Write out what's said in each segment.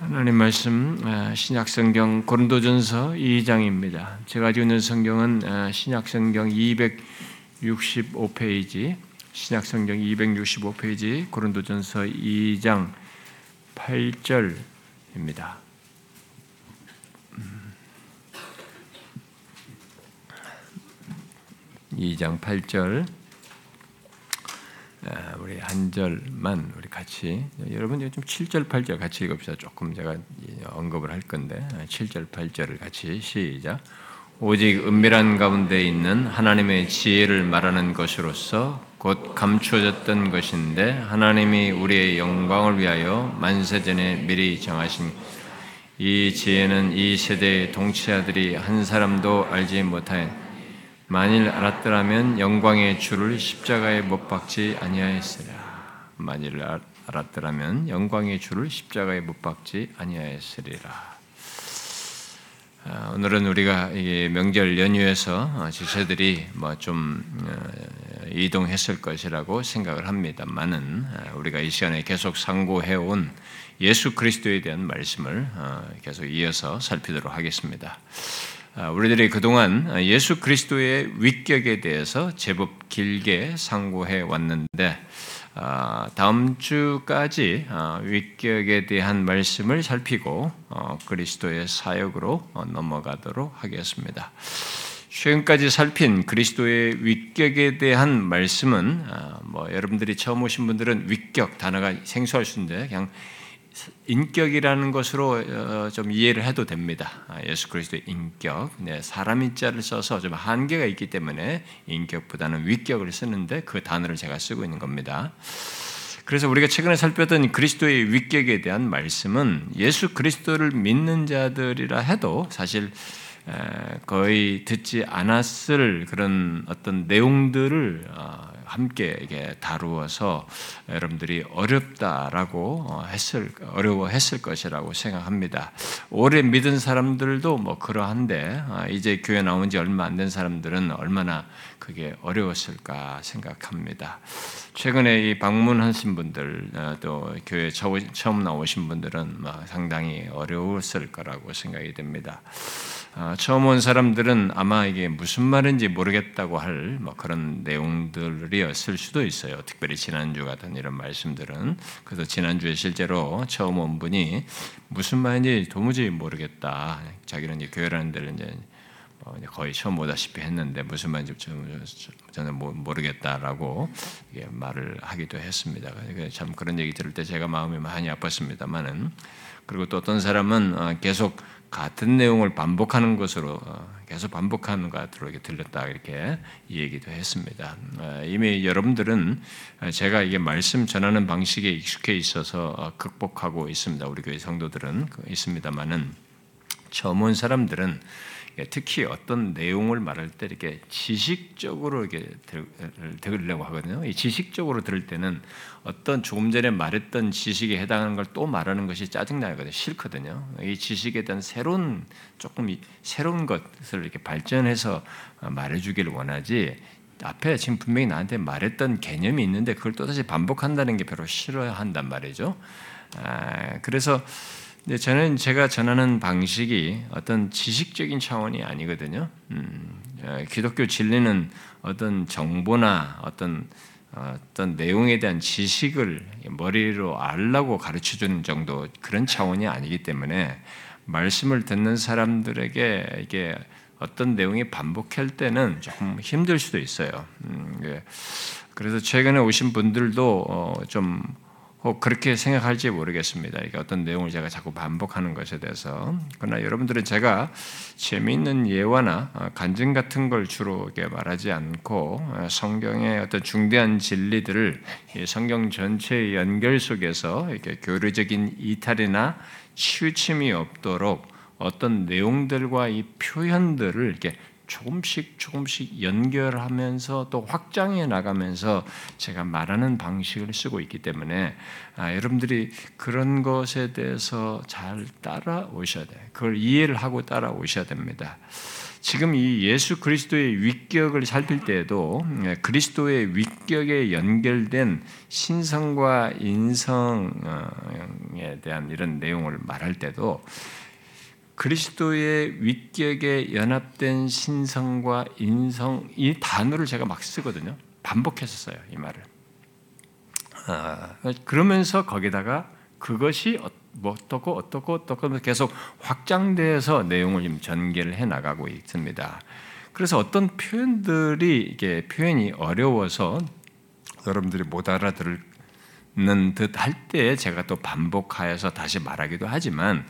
하나님 말씀 아, 신약 성경 고린도전서 2장입니다. 제가 있는 성경은 아, 신약 성경 265페이지, 신약 성경 265페이지 고린도전서 2장 8절입니다. 2장 8절 아, 우리 한 절만 우리 같이 여러분 좀 7절 8절 같이 읽읍시다. 조금 제가 언급을 할 건데 7절 아, 8절을 같이 시작. 오직 은밀한 가운데 있는 하나님의 지혜를 말하는 것으로서 곧 감추어졌던 것인데 하나님이 우리의 영광을 위하여 만세 전에 미리 정하신 이 지혜는 이 세대의 동치아들이 한 사람도 알지 못하여 만일 알았더라면 영광의 주를 십자가에 못 박지 아니하였으라. 만일 알았더라면 영광의 주를 십자가에 못 박지 아니하였으리라. 아, 오늘은 우리가 명절 연휴에서 지체들이 뭐좀 어, 이동했을 것이라고 생각을 합니다만은 아, 우리가 이 시간에 계속 상고해 온 예수 그리스도에 대한 말씀을 어, 계속 이어서 살피도록 하겠습니다. 아, 우리들이 그동안 예수 그리스도의 위격에 대해서 제법 길게 상고해 왔는데 아, 다음 주까지 아, 위격에 대한 말씀을 살피고 어, 그리스도의 사역으로 어, 넘어가도록 하겠습니다. 최근까지 살핀 그리스도의 위격에 대한 말씀은 뭐 여러분들이 처음 오신 분들은 위격 단어가 생소할 수 있는데 그냥 인격이라는 것으로 어, 좀 이해를 해도 됩니다. 아, 예수 그리스도의 인격, 네, 사람 인 자를 써서 좀 한계가 있기 때문에 인격보다는 위격을 쓰는데 그 단어를 제가 쓰고 있는 겁니다. 그래서 우리가 최근에 살펴던 그리스도의 위격에 대한 말씀은 예수 그리스도를 믿는 자들이라 해도 사실 거의 듣지 않았을 그런 어떤 내용들을 어, 함께 다루어서 여러분들이 어렵다라고 어, 했을 어려워했을 것이라고 생각합니다. 오래 믿은 사람들도 뭐 그러한데 아, 이제 교회 나온 지 얼마 안 된 사람들은 얼마나 그게 어려웠을까 생각합니다. 최근에 이 방문하신 분들 어, 또 교회 처음 나오신 분들은 상당히 어려웠을 거라고 생각이 됩니다. 아, 처음 온 사람들은 아마 이게 무슨 말인지 모르겠다고 할 뭐 그런 내용들이었을 수도 있어요. 특별히 지난주 같은 이런 말씀들은. 그래서 지난주에 실제로 처음 온 분이 무슨 말인지 도무지 모르겠다. 자기는 이제 교회라는 데를 이제 뭐 거의 처음 오다시피 했는데 무슨 말인지 저는 모르겠다라고 말을 하기도 했습니다. 참 그런 얘기 들을 때 제가 마음이 많이 아팠습니다만은 그리고 또 어떤 사람은 어, 계속 같은 내용을 반복하는 것으로 어, 계속 반복하는 것으로 이렇게 들렸다 이렇게 얘기도 했습니다. 어, 이미 여러분들은 제가 이게 말씀 전하는 방식에 익숙해 있어서 어, 극복하고 있습니다. 우리 교회 성도들은 그 있습니다만은 처음 온 사람들은 예, 특히 어떤 내용을 말할 때 이렇게 지식적으로 이렇게 들으려고 하거든요. 이 지식적으로 들을 때는 어떤 조금 전에 말했던 지식에 해당하는 걸 또 말하는 것이 짜증나거든요. 싫거든요. 이 지식에 대한 새로운 조금 새로운 것을 이렇게 발전해서 말해주기를 원하지. 앞에 지금 분명히 나한테 말했던 개념이 있는데 그걸 또다시 반복한다는 게 별로 싫어한단 말이죠. 아, 그래서 근데 저는 제가 전하는 방식이 어떤 지식적인 차원이 아니거든요. 음, 어, 기독교 진리는 어떤 정보나 어떤 어떤 내용에 대한 지식을 머리로 알라고 가르쳐 주는 정도 그런 차원이 아니기 때문에 말씀을 듣는 사람들에게 이게 어떤 내용이 반복할 때는 조금 힘들 수도 있어요. 음, 예. 그래서 최근에 오신 분들도 어, 좀 혹 그렇게 생각할지 모르겠습니다. 이게 어떤 내용을 제가 자꾸 반복하는 것에 대해서. 그러나 여러분들은 제가 재미있는 예화나 어, 간증 같은 걸 주로 말하지 않고 어, 성경의 어떤 중대한 진리들을 성경 전체의 연결 속에서 이렇게 교류적인 이탈이나 치우침이 없도록 어떤 내용들과 이 표현들을 이렇게 조금씩 조금씩 연결하면서 또 확장해 나가면서 제가 말하는 방식을 쓰고 있기 때문에 아, 여러분들이 그런 것에 대해서 잘 따라오셔야 돼요. 그걸 이해를 하고 따라오셔야 됩니다. 지금 이 예수 그리스도의 위격을 살필 때에도 예, 그리스도의 위격에 연결된 신성과 인성에 대한 이런 내용을 말할 때도 그리스도의 위격에 연합된 신성과 인성 이 단어를 제가 막 쓰거든요. 반복해서 써요 이 말을. 아, 그러면서 거기다가 그것이 어, 뭐 어떻고 어떻고 어떻고 계속 확장돼서 내용을 좀 전개를 해 나가고 있습니다. 그래서 어떤 표현들이 이게 표현이 어려워서 여러분들이 못 알아들는 듯 할 때 제가 또 반복하여서 다시 말하기도 하지만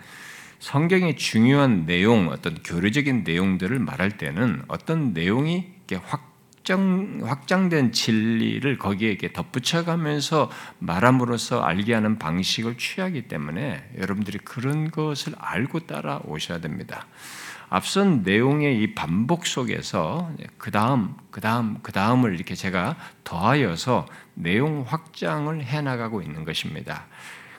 성경의 중요한 내용, 어떤 교리적인 내용들을 말할 때는 어떤 내용이 확 확장, 확장된 진리를 거기에 덧붙여가면서 말함으로써 알게 하는 방식을 취하기 때문에 여러분들이 그런 것을 알고 따라 오셔야 됩니다. 앞선 내용의 이 반복 속에서 그 다음, 그 다음, 그 다음을 이렇게 제가 더하여서 내용 확장을 해 나가고 있는 것입니다.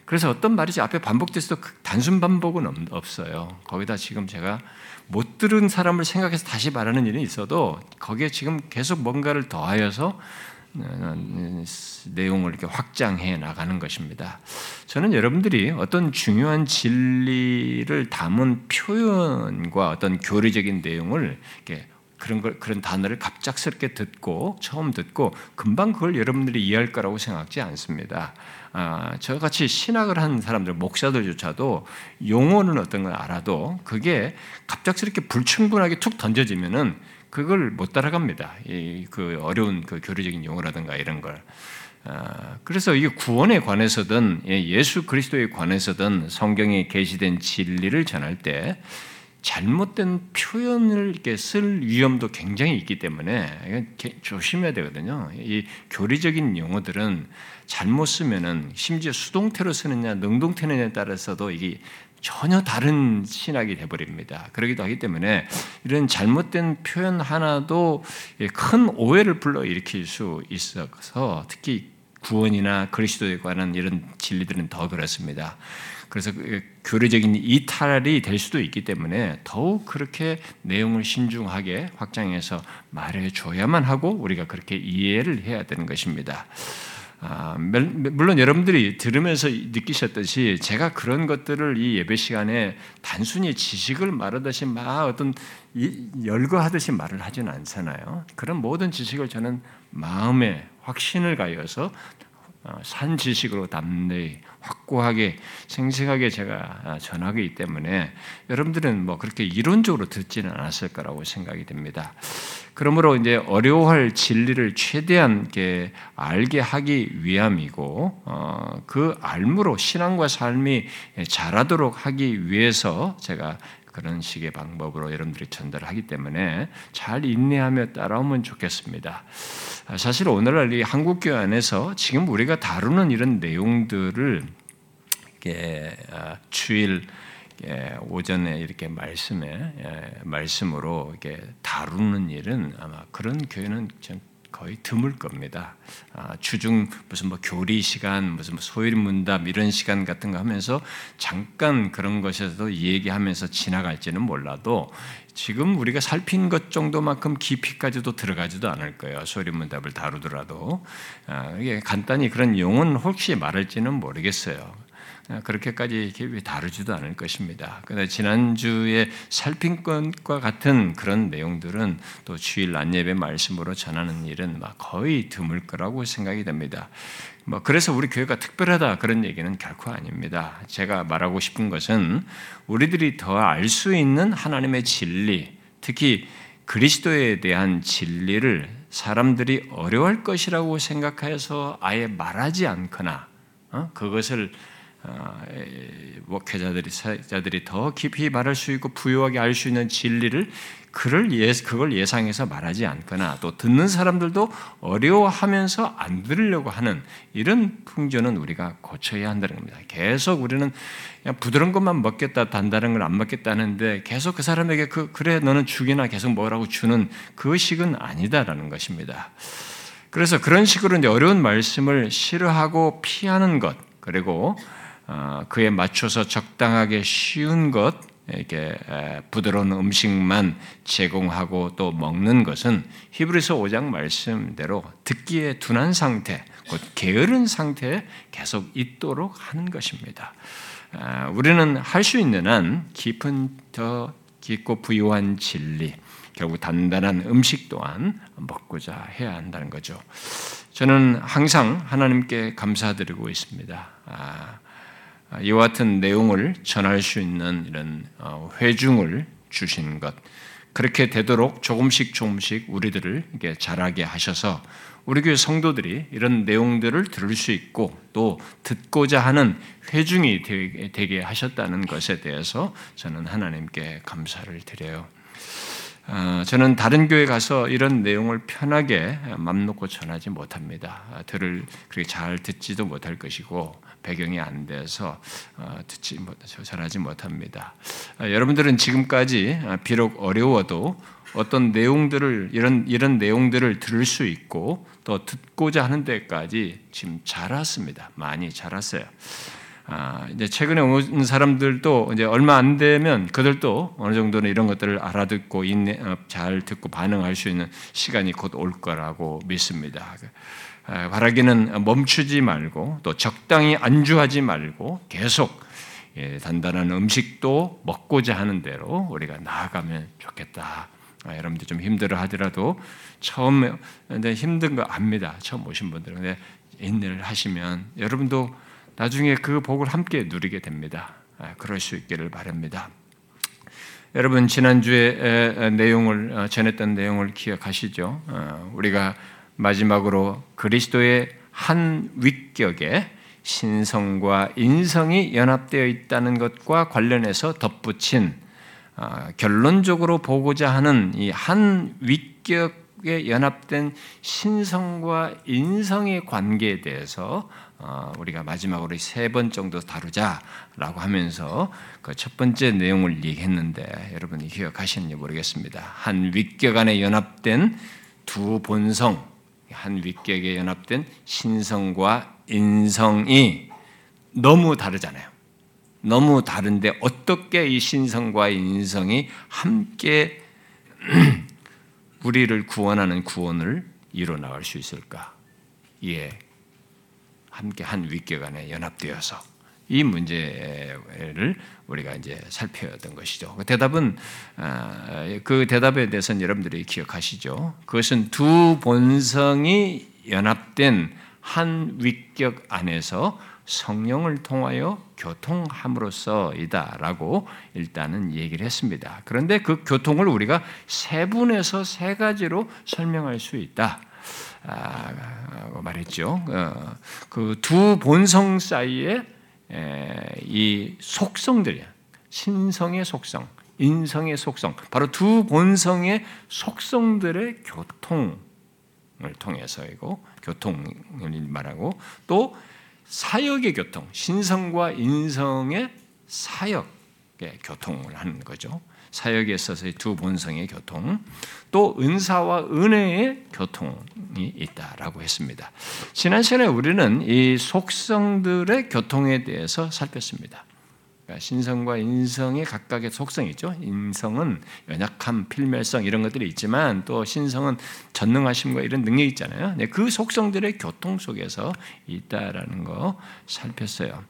그래서 어떤 말이지 앞에 반복돼서도 그 단순 반복은 없어요. 거기다 지금 제가 못 들은 사람을 생각해서 다시 말하는 일이 있어도 거기에 지금 계속 뭔가를 더하여서 어, 내용을 이렇게 확장해 나가는 것입니다. 저는 여러분들이 어떤 중요한 진리를 담은 표현과 어떤 교리적인 내용을 이렇게 그런 걸 그런 단어를 갑작스럽게 듣고 처음 듣고 금방 그걸 여러분들이 이해할 거라고 생각지 않습니다. 아, 저같이 신학을 한 사람들, 목사들조차도 용어는 어떤 걸 알아도 그게 갑작스럽게 불충분하게 툭 던져지면은 그걸 못 따라갑니다. 이, 그 어려운 그 교리적인 용어라든가 이런 걸. 아, 그래서 이 구원에 관해서든 예, 예수 그리스도에 관해서든 성경에 게시된 진리를 전할 때 잘못된 표현을 이렇게 쓸 위험도 굉장히 있기 때문에 조심해야 되거든요. 이 교리적인 용어들은 잘못 쓰면은 심지어 수동태로 쓰느냐 능동태느냐에 따라서도 이게 전혀 다른 신학이 돼버립니다. 그러기도 하기 때문에 이런 잘못된 표현 하나도 큰 오해를 불러일으킬 수 있어서 특히 구원이나 그리스도에 관한 이런 진리들은 더 그렇습니다. 그래서 그 교리적인 이탈이 될 수도 있기 때문에 더욱 그렇게 내용을 신중하게 확장해서 말해 줘야만 하고 우리가 그렇게 이해를 해야 되는 것입니다. 아, 물론 여러분들이 들으면서 느끼셨듯이 제가 그런 것들을 이 예배 시간에 단순히 지식을 말하듯이 막 어떤 열거하듯이 말을 하지는 않잖아요. 그런 모든 지식을 저는 마음에 확신을 가여서 어, 산 지식으로 담대히 확고하게 생생하게 제가 전하기 때문에 여러분들은 뭐 그렇게 이론적으로 듣지는 않았을 거라고 생각이 됩니다. 그러므로 이제 어려워할 진리를 최대한 알게 하기 위함이고 어, 그 알므로 신앙과 삶이 자라도록 하기 위해서 제가 그런 식의 방법으로 여러분들이 전달하기 때문에 잘 인내하며 따라오면 좋겠습니다. 사실 오늘날 이 한국 교회 안에서 지금 우리가 다루는 이런 내용들을 아, 주일 오전에 이렇게 말씀에 말씀으로 이렇게 다루는 일은 아마 그런 교회는 거의 드물 겁니다. 아, 주중 무슨 뭐 교리 시간, 무슨 뭐 소일 문답 이런 시간 같은 거 하면서 잠깐 그런 것에서도 얘기하면서 지나갈지는 몰라도 지금 우리가 살핀 것 정도만큼 깊이까지도 들어가지도 않을 거예요. 소리 문답을 다루더라도 아, 이게 간단히 그런 용은 혹시 말할지는 모르겠어요. 아, 그렇게까지 다루지도 않을 것입니다. 그런데 지난주에 살핀 것과 같은 그런 내용들은 또 주일 안예배 말씀으로 전하는 일은 거의 드물 거라고 생각이 됩니다. 뭐 그래서 우리 교회가 특별하다 그런 얘기는 결코 아닙니다. 제가 말하고 싶은 것은 우리들이 더 알 수 있는 하나님의 진리, 특히 그리스도에 대한 진리를 사람들이 어려워할 것이라고 생각해서 아예 말하지 않거나 어? 그것을 어, 목회자들이 사자들이 더 깊이 말할 수 있고 부유하게 알 수 있는 진리를 그를 예, 그걸 예상해서 말하지 않거나 또 듣는 사람들도 어려워하면서 안 들으려고 하는 이런 풍조는 우리가 고쳐야 한다는 겁니다. 계속 우리는 부드러운 것만 먹겠다, 단단한 걸 안 먹겠다는데 계속 그 사람에게 그 그래 너는 죽이나 계속 뭐라고 주는 그 식은 아니다라는 것입니다. 그래서 그런 식으로 이제 어려운 말씀을 싫어하고 피하는 것 그리고 어, 그에 맞춰서 적당하게 쉬운 것 이렇게 부드러운 음식만 제공하고 또 먹는 것은 히브리서 5장 말씀대로 듣기에 둔한 상태, 곧 게으른 상태에 계속 있도록 하는 것입니다. 아, 우리는 할 수 있는 한 깊은 더 깊고 부유한 진리, 결국 단단한 음식 또한 먹고자 해야 한다는 거죠. 저는 항상 하나님께 감사드리고 있습니다. 아, 이와 같은 내용을 전할 수 있는 이런 어, 회중을 주신 것, 그렇게 되도록 조금씩 조금씩 우리들을 이게 자라게 하셔서 우리 교회 성도들이 이런 내용들을 들을 수 있고 또 듣고자 하는 회중이 되게 하셨다는 것에 대해서 저는 하나님께 감사를 드려요. 어, 저는 다른 교회 가서 이런 내용을 편하게 맘 놓고 전하지 못합니다. 들을 그렇게 잘 듣지도 못할 것이고 배경이 안 돼서 어, 듣지 못, 전하지 못합니다. 어, 여러분들은 지금까지 비록 어려워도 어떤 내용들을 이런 이런 내용들을 들을 수 있고 또 듣고자 하는 데까지 지금 자랐습니다. 많이 자랐어요. 아, 이제 최근에 온 사람들도 이제 얼마 안 되면 그들도 어느 정도는 이런 것들을 알아듣고 인내, 어, 잘 듣고 반응할 수 있는 시간이 곧 올 거라고 믿습니다. 아, 바라기는 멈추지 말고 또 적당히 안주하지 말고 계속 예, 단단한 음식도 먹고자 하는 대로 우리가 나아가면 좋겠다. 아, 여러분들 좀 힘들어 하더라도 처음 근데 힘든 거 압니다. 처음 오신 분들은 근데 인내를 하시면 여러분도 나중에 그 복을 함께 누리게 됩니다. 아, 그럴 수 있기를 바랍니다. 여러분 지난주에 내용을 어, 전했던 내용을 기억하시죠? 어, 우리가 마지막으로 그리스도의 한 위격에 신성과 인성이 연합되어 있다는 것과 관련해서 덧붙인 어, 결론적으로 보고자 하는 이한 위격에 연합된 신성과 인성의 관계에 대해서 어, 우리가 마지막으로 세 번 정도 다루자라고 하면서 그 첫 번째 내용을 얘기했는데 여러분이 기억하시는지 모르겠습니다. 한 윗격 안에 연합된 두 본성, 한 윗격에 연합된 신성과 인성이 너무 다르잖아요. 너무 다른데 어떻게 이 신성과 인성이 함께 우리를 구원하는 구원을 이뤄 나갈 수 있을까? 예, 함께 한 윗격 안에 연합되어서 이 문제를 우리가 이제 살펴던 것이죠. 그 대답은 아, 그 대답에 대해서는 여러분들이 기억하시죠. 그것은 두 본성이 연합된 한 윗격 안에서 성령을 통하여 교통함으로써이다라고 일단은 얘기를 했습니다. 그런데 그 교통을 우리가 세 분에서 세 가지로 설명할 수 있다. 아, 말했죠. 어, 그두 본성 사이에 이 속성들이야. 신성의 속성, 인성의 속성, 바로 두 본성의 속성들의 교통을 통해서이고 교통을 말하고 또 사역의 교통, 신성과 인성의 사역의 교통을 하는 거죠. 사역에 있어서의 두 본성의 교통, 또 은사와 은혜의 교통이 있다라고 했습니다. 지난 시간에 우리는 이 속성들의 교통에 대해서 살폈습니다. 그러니까 신성과 인성의 각각의 속성이 있죠. 인성은 연약함, 필멸성 이런 것들이 있지만 또 신성은 전능하심과 이런 능력이 있잖아요. 네, 그 속성들의 교통 속에서 있다라는 거 살폈어요.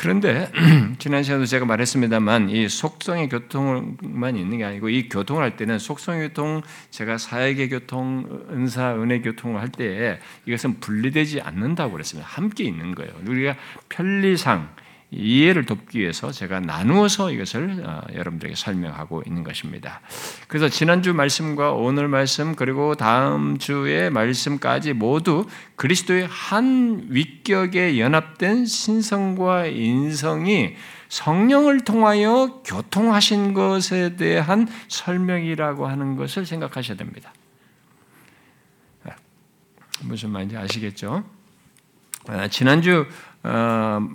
그런데 지난 시간에도 제가 말했습니다만 이 속성의 교통만 있는 게 아니고 이 교통을 할 때는 속성의 교통, 제가 사역의 교통, 은사, 은혜 교통을 할때 이것은 분리되지 않는다고 그랬습니다. 함께 있는 거예요. 우리가 편리상 이해를 돕기 위해서 제가 나누어서 이것을 어, 여러분들에게 설명하고 있는 것입니다. 그래서 지난주 말씀과 오늘 말씀 그리고 다음 주의 말씀까지 모두 그리스도의 한 위격에 연합된 신성과 인성이 성령을 통하여 교통하신 것에 대한 설명이라고 하는 것을 생각하셔야 됩니다. 무슨 말인지 아시겠죠? 아, 지난주 어,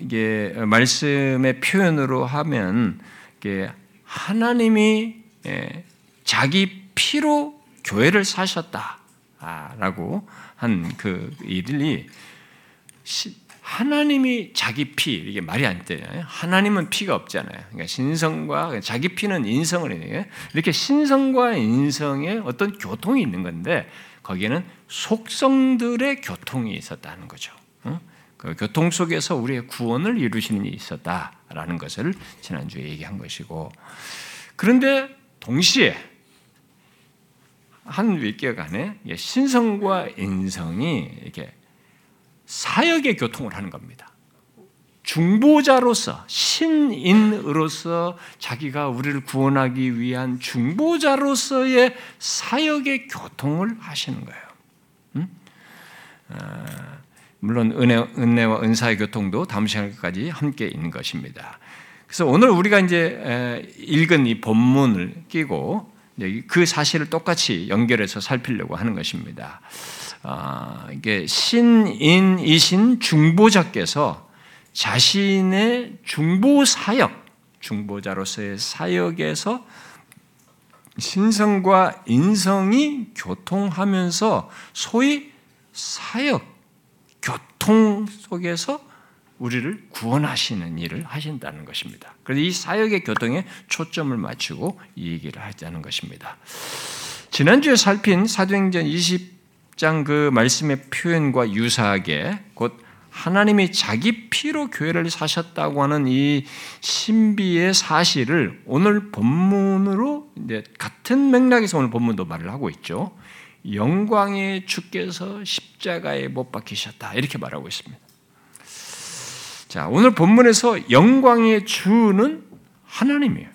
이게 말씀의 표현으로 하면 이게 하나님이 예, 자기 피로 교회를 사셨다라고 한 그 일이 하나님이 자기 피 이게 말이 안 되잖아요. 하나님은 피가 없잖아요. 그러니까 신성과 자기 피는 인성을 이렇게 신성과 인성의 어떤 교통이 있는 건데 거기에는 속성들의 교통이 있었다는 거죠. 그 교통 속에서 우리의 구원을 이루시는 일이 있었다라는 것을 지난주에 얘기한 것이고 그런데 동시에 한 위격 안에 신성과 인성이 이렇게 사역의 교통을 하는 겁니다. 중보자로서 신인으로서 자기가 우리를 구원하기 위한 중보자로서의 사역의 교통을 하시는 거예요. 음? 아, 물론 은혜, 은혜와 은사의 교통도 다음 시간까지 함께 있는 것입니다. 그래서 오늘 우리가 이제 읽은 이 본문을 끼고 그 사실을 똑같이 연결해서 살피려고 하는 것입니다. 아, 이게 신인이신 중보자께서 자신의 중보 사역, 중보자로서의 사역에서 신성과 인성이 교통하면서 소위 사역, 교통 속에서 우리를 구원하시는 일을 하신다는 것입니다. 그래서 이 사역의 교통에 초점을 맞추고 이 얘기를 하자는 것입니다. 지난주에 살핀 사도행전 20장 그 말씀의 표현과 유사하게 곧 하나님이 자기 피로 교회를 사셨다고 하는 이 신비의 사실을 오늘 본문으로 이제 같은 맥락에서 오늘 본문도 말을 하고 있죠. 영광의 주께서 십자가에 못 박히셨다 이렇게 말하고 있습니다. 자, 오늘 본문에서 영광의 주는 하나님이에요.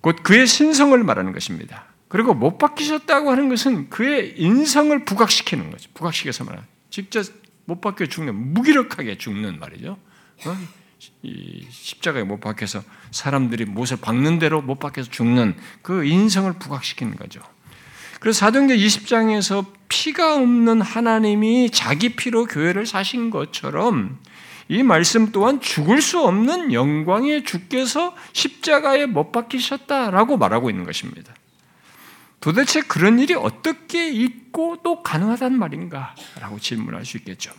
곧 그의 신성을 말하는 것입니다. 그리고 못 박히셨다고 하는 것은 그의 인성을 부각시키는 거죠. 부각시켜서 말하는. 직접 못 박혀 죽는, 무기력하게 죽는 말이죠. 어? 이 십자가에 못 박혀서 사람들이 못을 박는 대로 못 박혀서 죽는 그 인성을 부각시키는 거죠. 그래서 사도행전 20장에서 피가 없는 하나님이 자기 피로 교회를 사신 것처럼 이 말씀 또한 죽을 수 없는 영광의 주께서 십자가에 못 박히셨다라고 말하고 있는 것입니다. 도대체 그런 일이 어떻게 있고 또 가능하단 말인가? 라고 질문할 수 있겠죠.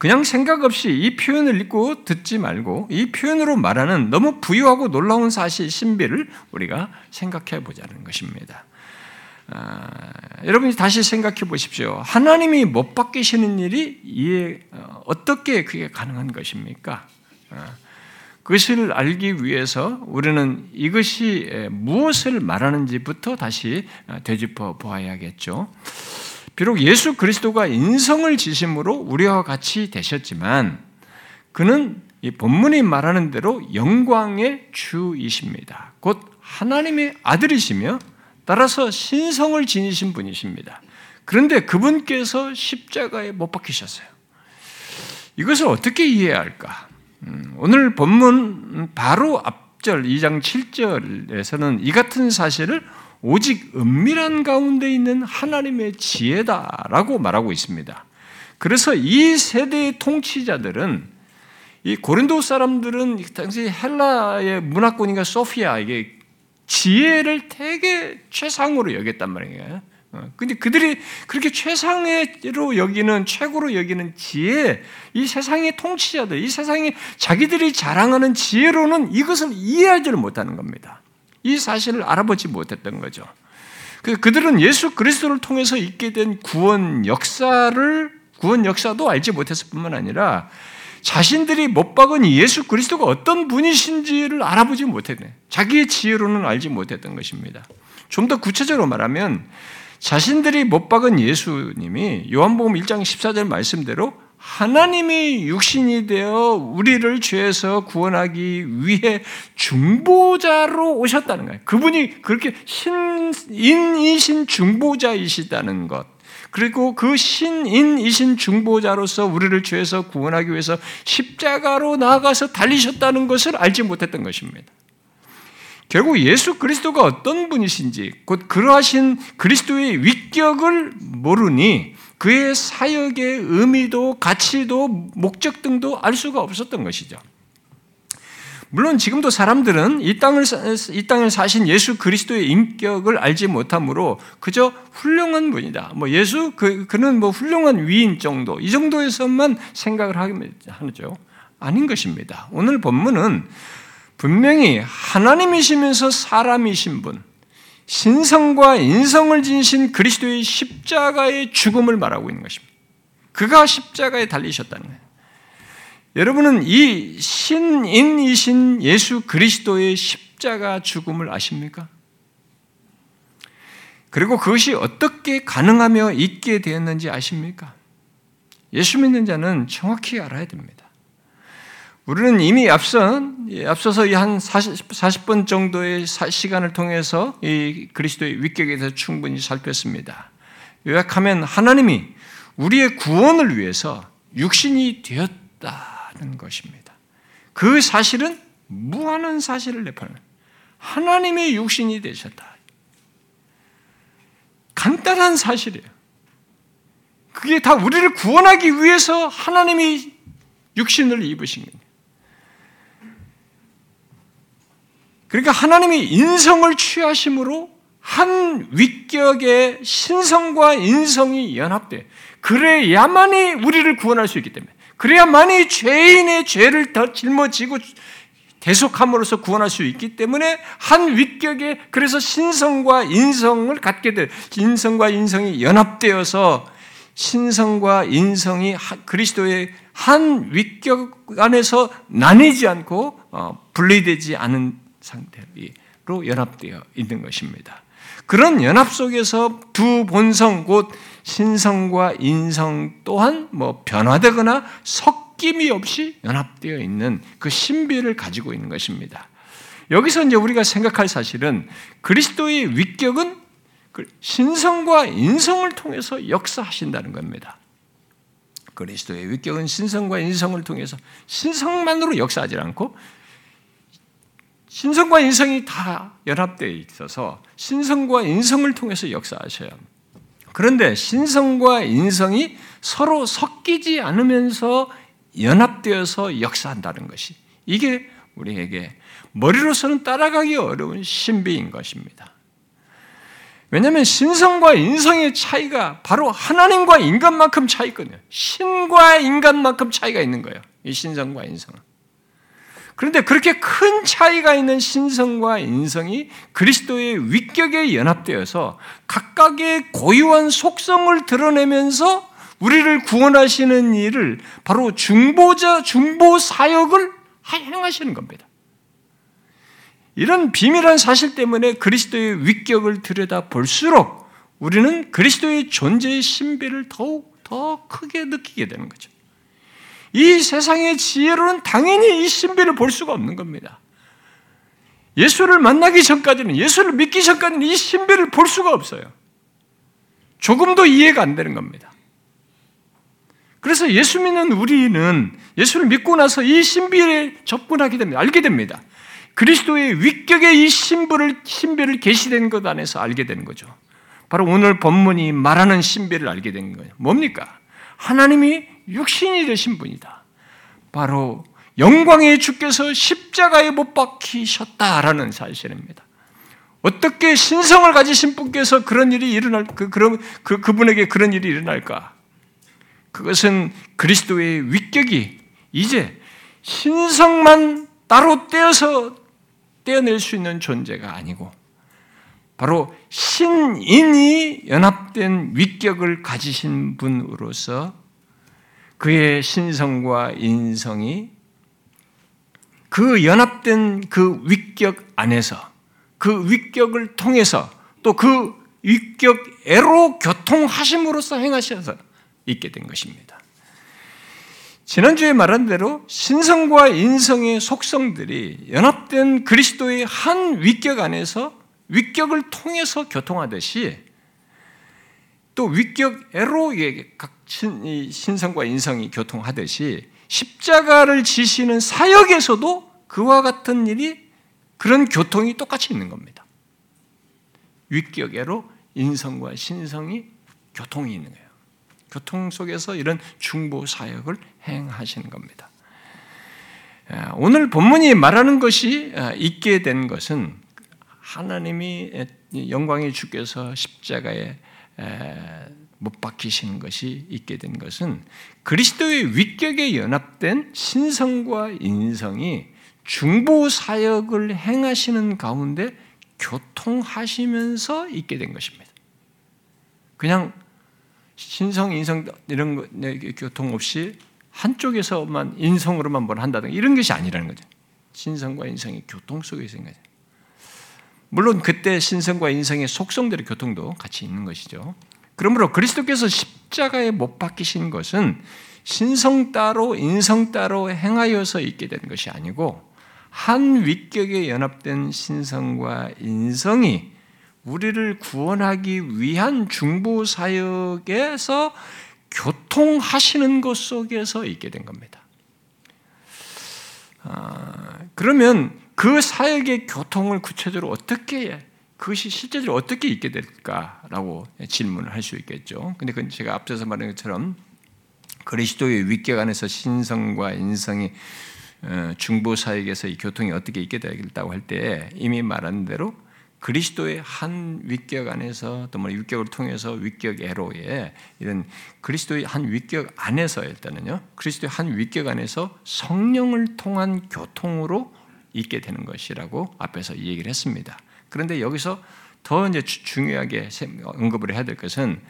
그냥 생각 없이 이 표현을 읽고 듣지 말고 이 표현으로 말하는 너무 부유하고 놀라운 사실 신비를 우리가 생각해 보자는 것입니다. 아, 여러분이 다시 생각해 보십시오. 하나님이 못 바뀌시는 일이 이해 어, 어떻게 그게 가능한 것입니까? 아, 그것을 알기 위해서 우리는 이것이 무엇을 말하는지부터 다시 어, 되짚어 보아야겠죠. 비록 예수 그리스도가 인성을 지심으로 우리와 같이 되셨지만 그는 이 본문이 말하는 대로 영광의 주이십니다. 곧 하나님의 아들이시며 따라서 신성을 지니신 분이십니다. 그런데 그분께서 십자가에 못 박히셨어요. 이것을 어떻게 이해해야 할까? 음, 오늘 본문 바로 앞절 2장 7절에서는 이 같은 사실을 오직 은밀한 가운데 있는 하나님의 지혜다라고 말하고 있습니다. 그래서 이 세대의 통치자들은 이 고린도 사람들은 당시 헬라의 문화권인가 소피아 이게 지혜를 되게 최상으로 여겼단 말이에요. 어, 근데 그들이 그렇게 최상으로 여기는 최고로 여기는 지혜, 이 세상의 통치자들, 이 세상에 자기들이 자랑하는 지혜로는 이것을 이해하지를 못하는 겁니다. 이 사실을 알아보지 못했던 거죠. 그 그들은 예수 그리스도를 통해서 있게 된 구원 역사를 구원 역사도 알지 못했을 뿐만 아니라 자신들이 못 박은 예수 그리스도가 어떤 분이신지를 알아보지 못했네. 자기의 지혜로는 알지 못했던 것입니다. 좀 더 구체적으로 말하면 자신들이 못 박은 예수님이 요한복음 1장 14절 말씀대로 하나님이 육신이 되어 우리를 죄에서 구원하기 위해 중보자로 오셨다는 거예요. 그분이 그렇게 신 인이신 중보자이시다는 것. 그리고 그 신인이신 중보자로서 우리를 죄에서 구원하기 위해서 십자가로 나아가서 달리셨다는 것을 알지 못했던 것입니다. 결국 예수 그리스도가 어떤 분이신지 곧 그러하신 그리스도의 위격을 모르니 그의 사역의 의미도 가치도 목적 등도 알 수가 없었던 것이죠. 물론 지금도 사람들은 이 땅을 이 땅을 사신 예수 그리스도의 인격을 알지 못하므로 그저 훌륭한 분이다. 뭐 예수 그 그는 뭐 훌륭한 위인 정도 이 정도에서만 생각을 하죠. 아닌 것입니다. 오늘 본문은 분명히 하나님이시면서 사람이신 분, 신성과 인성을 지니신 그리스도의 십자가의 죽음을 말하고 있는 것입니다. 그가 십자가에 달리셨다는 거예요. 여러분은 이 신인이신 예수 그리스도의 십자가 죽음을 아십니까? 그리고 그것이 어떻게 가능하며 있게 되었는지 아십니까? 예수 믿는 자는 정확히 알아야 됩니다. 우리는 이미 앞선, 앞서서 한 40, 40분 정도의 시간을 통해서 이 그리스도의 위격에 대해서 충분히 살폈습니다. 요약하면 하나님이 우리의 구원을 위해서 육신이 되었다는 것입니다. 그 사실은 무한한 사실을 내포하는 하나님의 육신이 되셨다. 간단한 사실이에요. 그게 다 우리를 구원하기 위해서 하나님이 육신을 입으신 거예요. 그러니까 하나님이 인성을 취하심으로 한 위격의 신성과 인성이 연합돼. 그래야만이 우리를 구원할 수 있기 때문에. 그래야만이 죄인의 죄를 더 짊어지고 대속함으로써 구원할 수 있기 때문에 한 위격에 그래서 신성과 인성을 갖게 돼. 인성과 인성이 연합되어서 신성과 인성이 그리스도의 한 위격 안에서 나뉘지 않고 어, 분리되지 않은 상태로 연합되어 있는 것입니다. 그런 연합 속에서 두 본성 곧 신성과 인성 또한 뭐 변화되거나 섞임이 없이 연합되어 있는 그 신비를 가지고 있는 것입니다. 여기서 이제 우리가 생각할 사실은 그리스도의 위격은 그 신성과 인성을 통해서 역사하신다는 겁니다. 그리스도의 위격은 신성과 인성을 통해서 신성만으로 역사하지 않고 신성과 인성이 다 연합되어 있어서 신성과 인성을 통해서 역사하셔야 합니다. 그런데 신성과 인성이 서로 섞이지 않으면서 연합되어서 역사한다는 것이 이게 우리에게 머리로서는 따라가기 어려운 신비인 것입니다. 왜냐하면 신성과 인성의 차이가 바로 하나님과 인간만큼 차이거든요. 신과 인간만큼 차이가 있는 거예요. 이 신성과 인성은. 그런데 그렇게 큰 차이가 있는 신성과 인성이 그리스도의 위격에 연합되어서 각각의 고유한 속성을 드러내면서 우리를 구원하시는 일을 바로 중보자, 중보 사역을 행하시는 겁니다. 이런 비밀한 사실 때문에 그리스도의 위격을 들여다 볼수록 우리는 그리스도의 존재의 신비를 더욱 더 크게 느끼게 되는 거죠. 이 세상의 지혜로는 당연히 이 신비를 볼 수가 없는 겁니다. 예수를 만나기 전까지는, 예수를 믿기 전까지는 이 신비를 볼 수가 없어요. 조금도 이해가 안 되는 겁니다. 그래서 예수 믿는 우리는 예수를 믿고 나서 이 신비에 접근하게 됩니다. 알게 됩니다. 그리스도의 위격의 이 신부를, 신비를 계시된 것 안에서 알게 되는 거죠. 바로 오늘 본문이 말하는 신비를 알게 된 거예요. 뭡니까? 하나님이 육신이 되신 분이다. 바로 영광의 주께서 십자가에 못 박히셨다라는 사실입니다. 어떻게 신성을 가지신 분께서 그런 일이 일어날 그 그런 그 그분에게 그런 일이 일어날까? 그것은 그리스도의 위격이 이제 신성만 따로 떼어서 떼어낼 수 있는 존재가 아니고 바로 신인이 연합된 위격을 가지신 분으로서 그의 신성과 인성이 그 연합된 그 위격 안에서 그 위격을 통해서 또 그 위격애로 교통하심으로써 행하셔서 있게 된 것입니다. 지난주에 말한 대로 신성과 인성의 속성들이 연합된 그리스도의 한 위격 안에서 위격을 통해서 교통하듯이 또 위격애로 각 신성과 인성이 교통하듯이 십자가를 지시는 사역에서도 그와 같은 일이 그런 교통이 똑같이 있는 겁니다. 위격애로 인성과 신성이 교통이 있는 거예요. 교통 속에서 이런 중보 사역을 행하시는 겁니다. 아, 오늘 본문이 말하는 것이 아, 있게 된 것은 하나님이 영광의 주께서 십자가에 못 박히시는 것이 있게 된 것은 그리스도의 위격에 연합된 신성과 인성이 중보 사역을 행하시는 가운데 교통하시면서 있게 된 것입니다. 그냥 신성, 인성 이런 거, 네, 교통 없이 한쪽에서만 인성으로만 뭘 한다든가 이런 것이 아니라는 거죠. 신성과 인성이 교통 속에서 있는 거죠. 물론 그때 신성과 인성의 속성들의 교통도 같이 있는 것이죠. 그러므로 그리스도께서 십자가에 못 박히신 것은 신성 따로 인성 따로 행하여서 있게 된 것이 아니고 한 위격에 연합된 신성과 인성이 우리를 구원하기 위한 중보 사역에서 교통하시는 것 속에서 있게 된 겁니다. 아, 그러면 그 사역의 교통을 구체적으로 어떻게 그것이 실제로 어떻게 있게 될까라고 질문을 할 수 있겠죠. 근데 그 제가 앞서서 말한 것처럼 그리스도의 위격 안에서 신성과 인성이 어, 중보 사역에서 이 교통이 어떻게 있게 되겠다고 할 때 이미 말한 대로 그리스도의 한 위격 안에서 또뭐 위격을 통해서 위격애로의 이런 그리스도의 한 위격 안에서 일단은요 그리스도의 한 위격 안에서 성령을 통한 교통으로 있게 되는 것이라고 앞에서 얘기를 했습니다. 그런데 여기서 더 이제 중요하게 언급을 해야 될 것은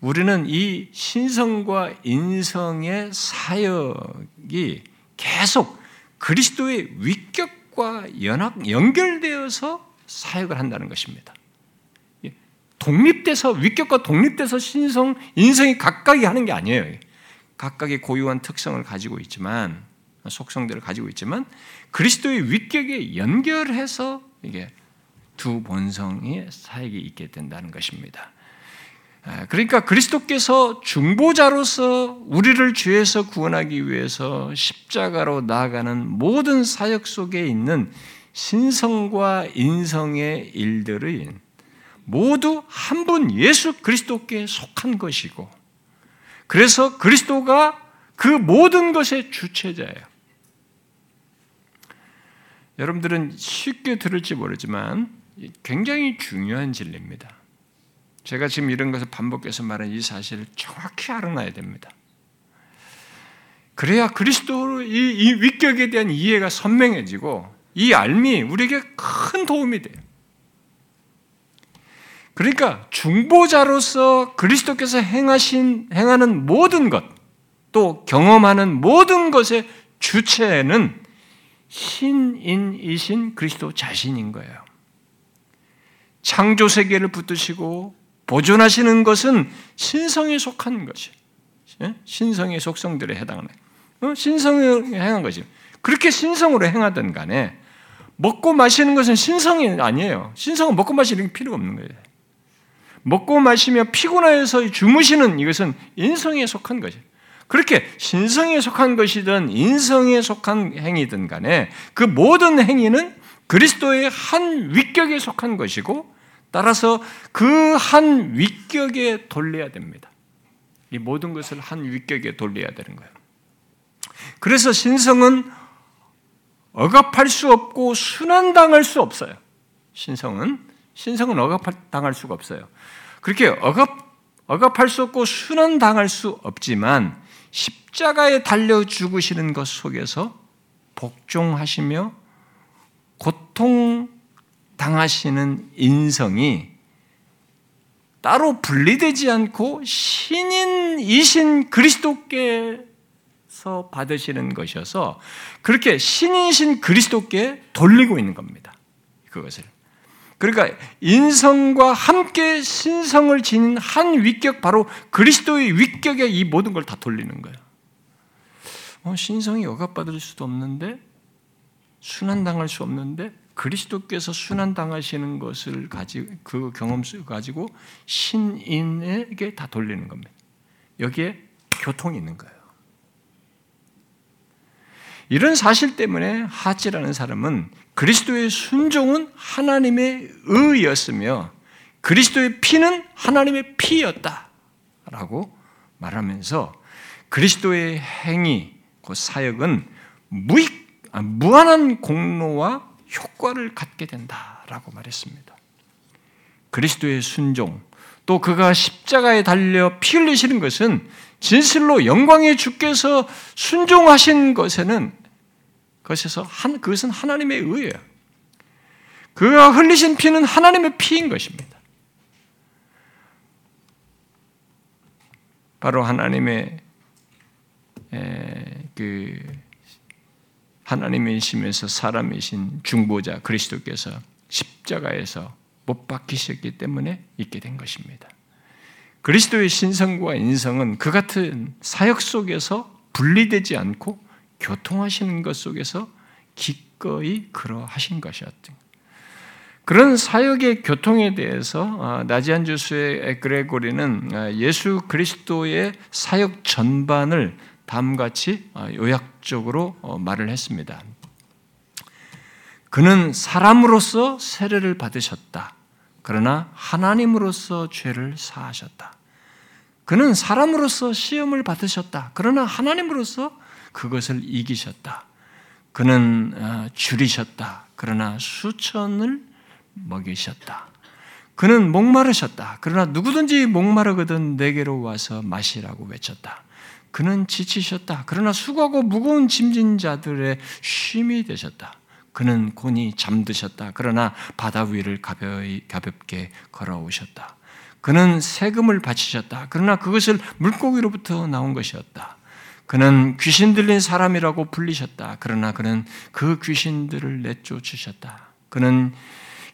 우리는 이 신성과 인성의 사역이 계속 그리스도의 위격과 연합 연결되어서 사역을 한다는 것입니다. 독립돼서 위격과 독립돼서 신성, 인성이 각각이 하는 게 아니에요. 각각의 고유한 특성을 가지고 있지만 속성들을 가지고 있지만 그리스도의 위격에 연결해서 이게 두 본성의 사역이 있게 된다는 것입니다. 아, 그러니까 그리스도께서 중보자로서 우리를 죄에서 구원하기 위해서 십자가로 나아가는 모든 사역 속에 있는 신성과 인성의 일들은 모두 한 분 예수 그리스도께 속한 것이고 그래서 그리스도가 그 모든 것의 주체자예요. 여러분들은 쉽게 들을지 모르지만 굉장히 중요한 진리입니다. 제가 지금 이런 것을 반복해서 말한 이 사실을 정확히 알아놔야 됩니다. 그래야 그리스도 이, 이 위격에 대한 이해가 선명해지고 이 알미 우리에게 큰 도움이 돼요. 그러니까 중보자로서 그리스도께서 행하신 행하는 모든 것, 또 경험하는 모든 것의 주체는 신인이신 그리스도 자신인 거예요. 창조 세계를 붙드시고 보존하시는 것은 신성에 속한 것이 예? 신성의 속성들에 해당하는 어? 신성에 행한 것이 그렇게 신성으로 행하든 간에 먹고 마시는 것은 신성이 아니에요. 신성은 먹고 마시는 게 필요가 없는 거예요. 먹고 마시며 피곤하여서 주무시는 이것은 인성에 속한 것이에요. 그렇게 신성에 속한 것이든 인성에 속한 행위든 간에 그 모든 행위는 그리스도의 한 위격에 속한 것이고 따라서 그 한 위격에 돌려야 됩니다. 이 모든 것을 한 위격에 돌려야 되는 거예요. 그래서 신성은 억압할 수 없고 순환당할 수 없어요. 신성은 신성은 억압당할 수가 없어요. 그렇게 억압 억압할 수 없고 순환당할 수 없지만 십자가에 달려 죽으시는 것 속에서 복종하시며 고통 당하시는 인성이 따로 분리되지 않고 신인이신 그리스도께서 받으시는 것이어서 그렇게 신인이신 그리스도께 돌리고 있는 겁니다. 그것을. 그러니까 인성과 함께 신성을 지닌 한 위격 바로 그리스도의 위격에 이 모든 걸 다 돌리는 거예요. 어, 신성이 억압받을 수도 없는데 순환당할 수 없는데 그리스도께서 순환 당하시는 것을 가지 그 경험 가지고 신인에게 다 돌리는 겁니다. 여기에 교통이 있는 거예요. 이런 사실 때문에 하지라는 사람은 그리스도의 순종은 하나님의 의였으며 그리스도의 피는 하나님의 피였다라고 말하면서 그리스도의 행위, 그 사역은 무익 아, 무한한 공로와 효과를 갖게 된다라고 말했습니다. 그리스도의 순종, 또 그가 십자가에 달려 피 흘리시는 것은 진실로 영광의 주께서 순종하신 것에는 것에서 한 그것은 하나님의 의예요. 그가 흘리신 피는 하나님의 피인 것입니다. 바로 하나님의 그 하나님이시면서 사람이신 중보자 그리스도께서 십자가에서 못 박히셨기 때문에 있게 된 것입니다. 그리스도의 신성과 인성은 그 같은 사역 속에서 분리되지 않고 교통하시는 것 속에서 기꺼이 그러하신 것이었던 그런 사역의 교통에 대해서 아, 나지안 주수의 에그레고리는 아, 예수 그리스도의 사역 전반을 다음같이 아, 요약적으로 어, 말을 했습니다. 그는 사람으로서 세례를 받으셨다. 그러나 하나님으로서 죄를 사하셨다. 그는 사람으로서 시험을 받으셨다. 그러나 하나님으로서 그것을 이기셨다. 그는 어, 줄이셨다. 그러나 수천을 먹이셨다. 그는 목마르셨다. 그러나 누구든지 목마르거든 내게로 와서 마시라고 외쳤다. 그는 지치셨다. 그러나 수고하고 무거운 짐진 자들의 쉼이 되셨다. 그는 곤히 잠드셨다. 그러나 바다 위를 가벼이, 가볍게 걸어오셨다. 그는 세금을 바치셨다. 그러나 그것을 물고기로부터 나온 것이었다. 그는 귀신 들린 사람이라고 불리셨다. 그러나 그는 그 귀신들을 내쫓으셨다. 그는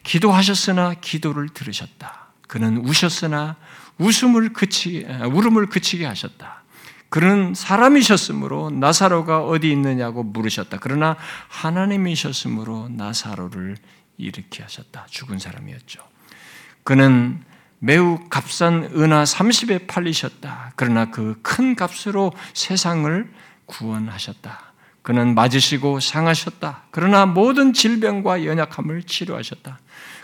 기도하셨으나 기도를 들으셨다. 그는 우셨으나 웃음을 그치게, 울음을 그치게 하셨다. 그는 사람이셨으므로 나사로가 어디 있느냐고 물으셨다. 그러나 하나님이셨으므로 나사로를 일으키 하셨다. 죽은 사람이었죠. 그는 매우 값싼 은하 30에 팔리셨다. 그러나 그 큰 값으로 세상을 구원하셨다. 그는 맞으시고 상하셨다. 그러나 모든 질병과 연약함을 치료하셨다.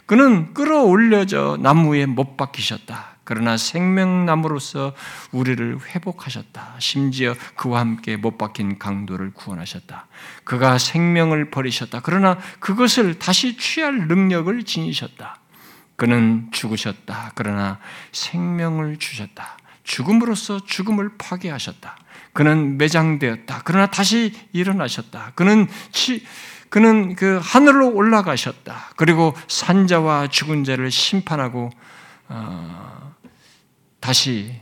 그는 끌어올려져 나무에 못 박히셨다. 그러나 생명나무로서 우리를 회복하셨다. 심지어 그와 함께 못 박힌 강도를 구원하셨다. 그가 생명을 버리셨다. 그러나 그것을 다시 취할 능력을 지니셨다. 그는 죽으셨다. 그러나 생명을 주셨다. 죽음으로써 죽음을 파괴하셨다. 그는 매장되었다. 그러나 다시 일어나셨다. 그는 치, 그는 그 하늘로 올라가셨다. 그리고 산자와 죽은 자를 심판하고 어, 다시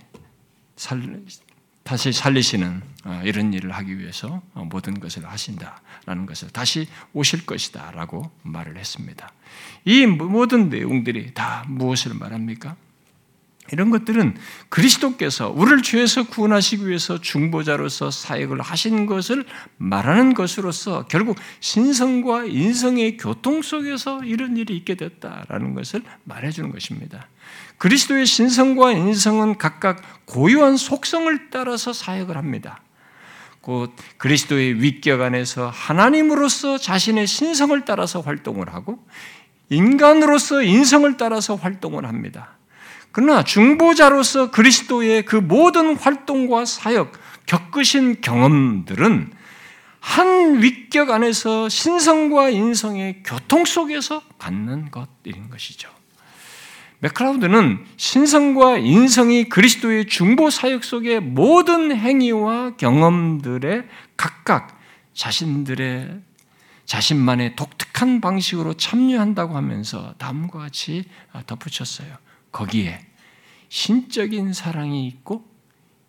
살 다시 살리시는 어, 이런 일을 하기 위해서 모든 것을 하신다라는 것을 다시 오실 것이다라고 말을 했습니다. 이 모든 내용들이 다 무엇을 말합니까? 이런 것들은 그리스도께서 우리를 죄에서 구원하시기 위해서 중보자로서 사역을 하신 것을 말하는 것으로서 결국 신성과 인성의 교통 속에서 이런 일이 있게 됐다라는 것을 말해주는 것입니다. 그리스도의 신성과 인성은 각각 고유한 속성을 따라서 사역을 합니다. 곧 그리스도의 위격 안에서 하나님으로서 자신의 신성을 따라서 활동을 하고 인간으로서 인성을 따라서 활동을 합니다. 그러나 중보자로서 그리스도의 그 모든 활동과 사역, 겪으신 경험들은 한 위격 안에서 신성과 인성의 교통 속에서 갖는 것들인 것이죠. 맥클라우드는 신성과 인성이 그리스도의 중보 사역 속의 모든 행위와 경험들에 각각 자신들의 자신만의 독특한 방식으로 참여한다고 하면서 다음과 같이 덧붙였어요. 거기에 신적인 사랑이 있고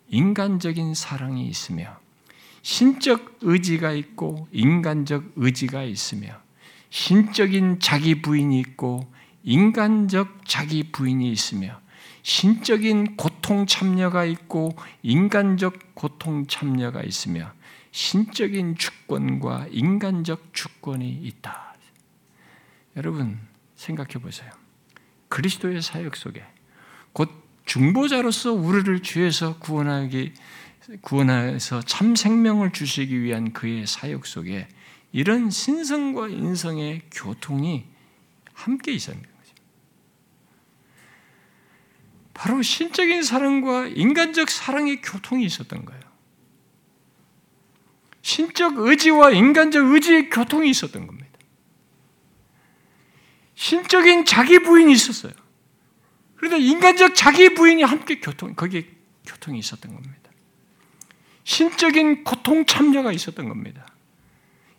인간적인 사랑이 있으며 신적 의지가 있고 인간적 의지가 있으며 신적인 자기 부인이 있고 인간적 자기 부인이 있으며 신적인 고통 참여가 있고 인간적 고통 참여가 있으며 신적인 주권과 인간적 주권이 있다. 여러분 생각해 보세요. 그리스도의 사역 속에 곧 중보자로서 우리를 죄에서 구원하기 구원해서 참 생명을 주시기 위한 그의 사역 속에 이런 신성과 인성의 교통이 함께 있었는 거죠. 바로 신적인 사랑과 인간적 사랑의 교통이 있었던 거예요. 신적 의지와 인간적 의지의 교통이 있었던 겁니다. 신적인 자기 부인이 있었어요. 그런데 인간적 자기 부인이 함께 교통, 거기에 교통이 있었던 겁니다. 신적인 고통 참여가 있었던 겁니다.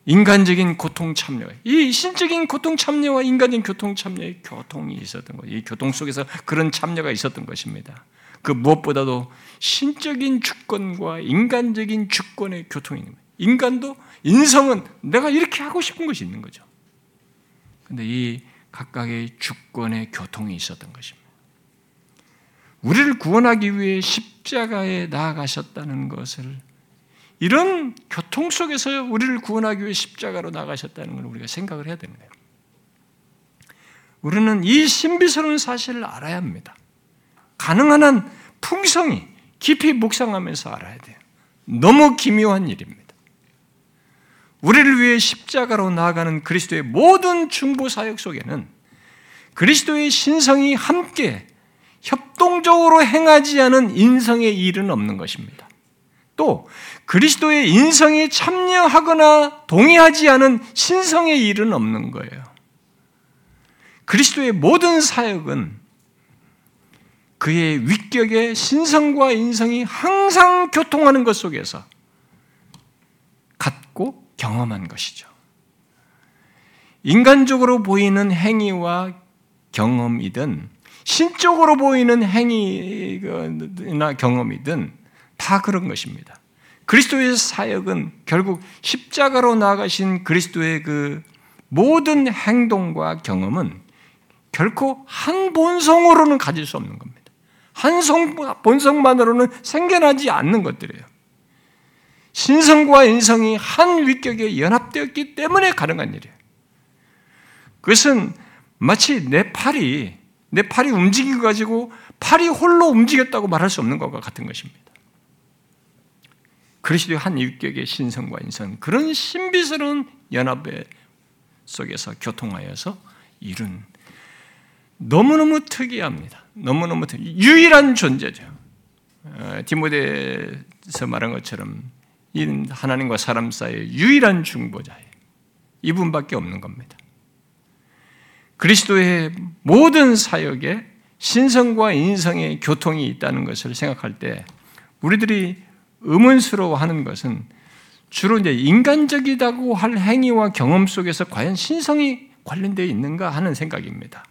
인간적인 고통 참여. 이 신적인 고통 참여와 인간적인 교통 참여의 교통이 있었던 거예요. 이 교통 속에서 그런 참여가 있었던 것입니다. 그 무엇보다도 신적인 주권과 인간적인 주권의 거예요. 인간도 인성은 내가 이렇게 하고 싶은 것이 있는 거죠. 근데 이 각각의 주권의 교통이 있었던 것입니다. 우리를 구원하기 위해 십자가에 나아가셨다는 것을 이런 교통 속에서 우리를 구원하기 위해 십자가로 나가셨다는 걸 우리가 생각을 해야 되는 거예요. 우리는 이 신비스러운 사실을 알아야 합니다. 가능한 한 풍성히 깊이 묵상하면서 알아야 돼요. 너무 기묘한 일입니다. 우리를 위해 십자가로 나아가는 그리스도의 모든 중보 사역 속에는 그리스도의 신성이 함께 협동적으로 행하지 않은 인성의 일은 없는 것입니다. 또 그리스도의 인성에 참여하거나 동의하지 않은 신성의 일은 없는 거예요. 그리스도의 모든 사역은 그의 위격의 신성과 인성이 항상 교통하는 것 속에서 경험한 것이죠. 인간적으로 보이는 행위와 경험이든 신적으로 보이는 행위나 경험이든 다 그런 것입니다. 그리스도의 사역은 결국 십자가로 나가신 그리스도의 그 모든 행동과 경험은 결코 한 본성으로는 가질 수 없는 겁니다. 한 성, 본성만으로는 생겨나지 않는 것들이에요. 신성과 인성이 한 위격에 연합되었기 때문에 가능한 일이에요. 그것은 마치 내 팔이, 내 팔이 움직이고 가지고 팔이 홀로 움직였다고 말할 수 없는 것과 같은 것입니다. 그리스도의 한 유격의 신성과 인성 그런 신비스러운 연합의 속에서 교통하여서 이룬 너무너무 특이합니다. 너무너무 특이 유일한 존재죠. 어, 디모데서 말한 것처럼 이 하나님과 사람 사이의 유일한 중보자예요. 이분밖에 없는 겁니다. 그리스도의 모든 사역에 신성과 인성의 교통이 있다는 것을 생각할 때 우리들이 의문스러워하는 것은 주로 이제 인간적이다고 할 행위와 경험 속에서 과연 신성이 관련되어 있는가 하는 생각입니다.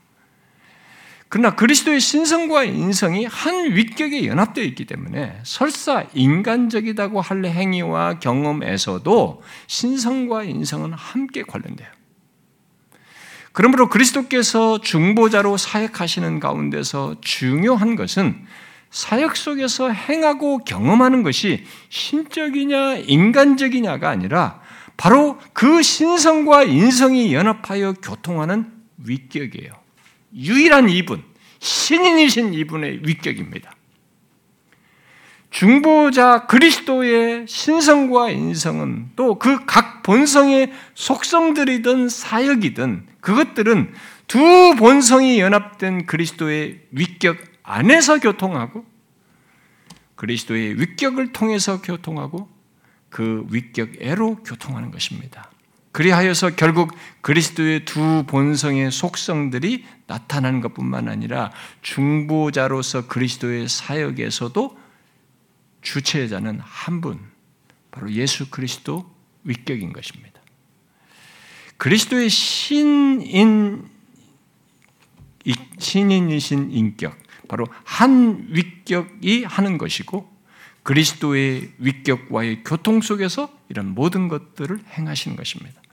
그러나 그리스도의 신성과 인성이 한 위격에 연합되어 있기 때문에 설사 인간적이다고 할 행위와 경험에서도 신성과 인성은 함께 관련돼요. 그러므로 그리스도께서 중보자로 사역하시는 가운데서 중요한 것은 사역 속에서 행하고 경험하는 것이 신적이냐 인간적이냐가 아니라 바로 그 신성과 인성이 연합하여 교통하는 위격이에요. 유일한 이분, 신인이신 이분의 위격입니다. 중보자 그리스도의 신성과 인성은 또 그 각 본성의 속성들이든 사역이든 그것들은 두 본성이 연합된 그리스도의 위격 안에서 교통하고 그리스도의 위격을 통해서 교통하고 그 위격애로 교통하는 것입니다. 그리하여서 결국 그리스도의 두 본성의 속성들이 나타나는 것뿐만 아니라 중보자로서 그리스도의 사역에서도 주체자는 한 분, 바로 예수 그리스도 위격인 것입니다. 그리스도의 신인 신인이신 인격, 바로 한 위격이 하는 것이고 그리스도의 위격과의 교통 속에서 이런 모든 것들을 행하시는 것입니다.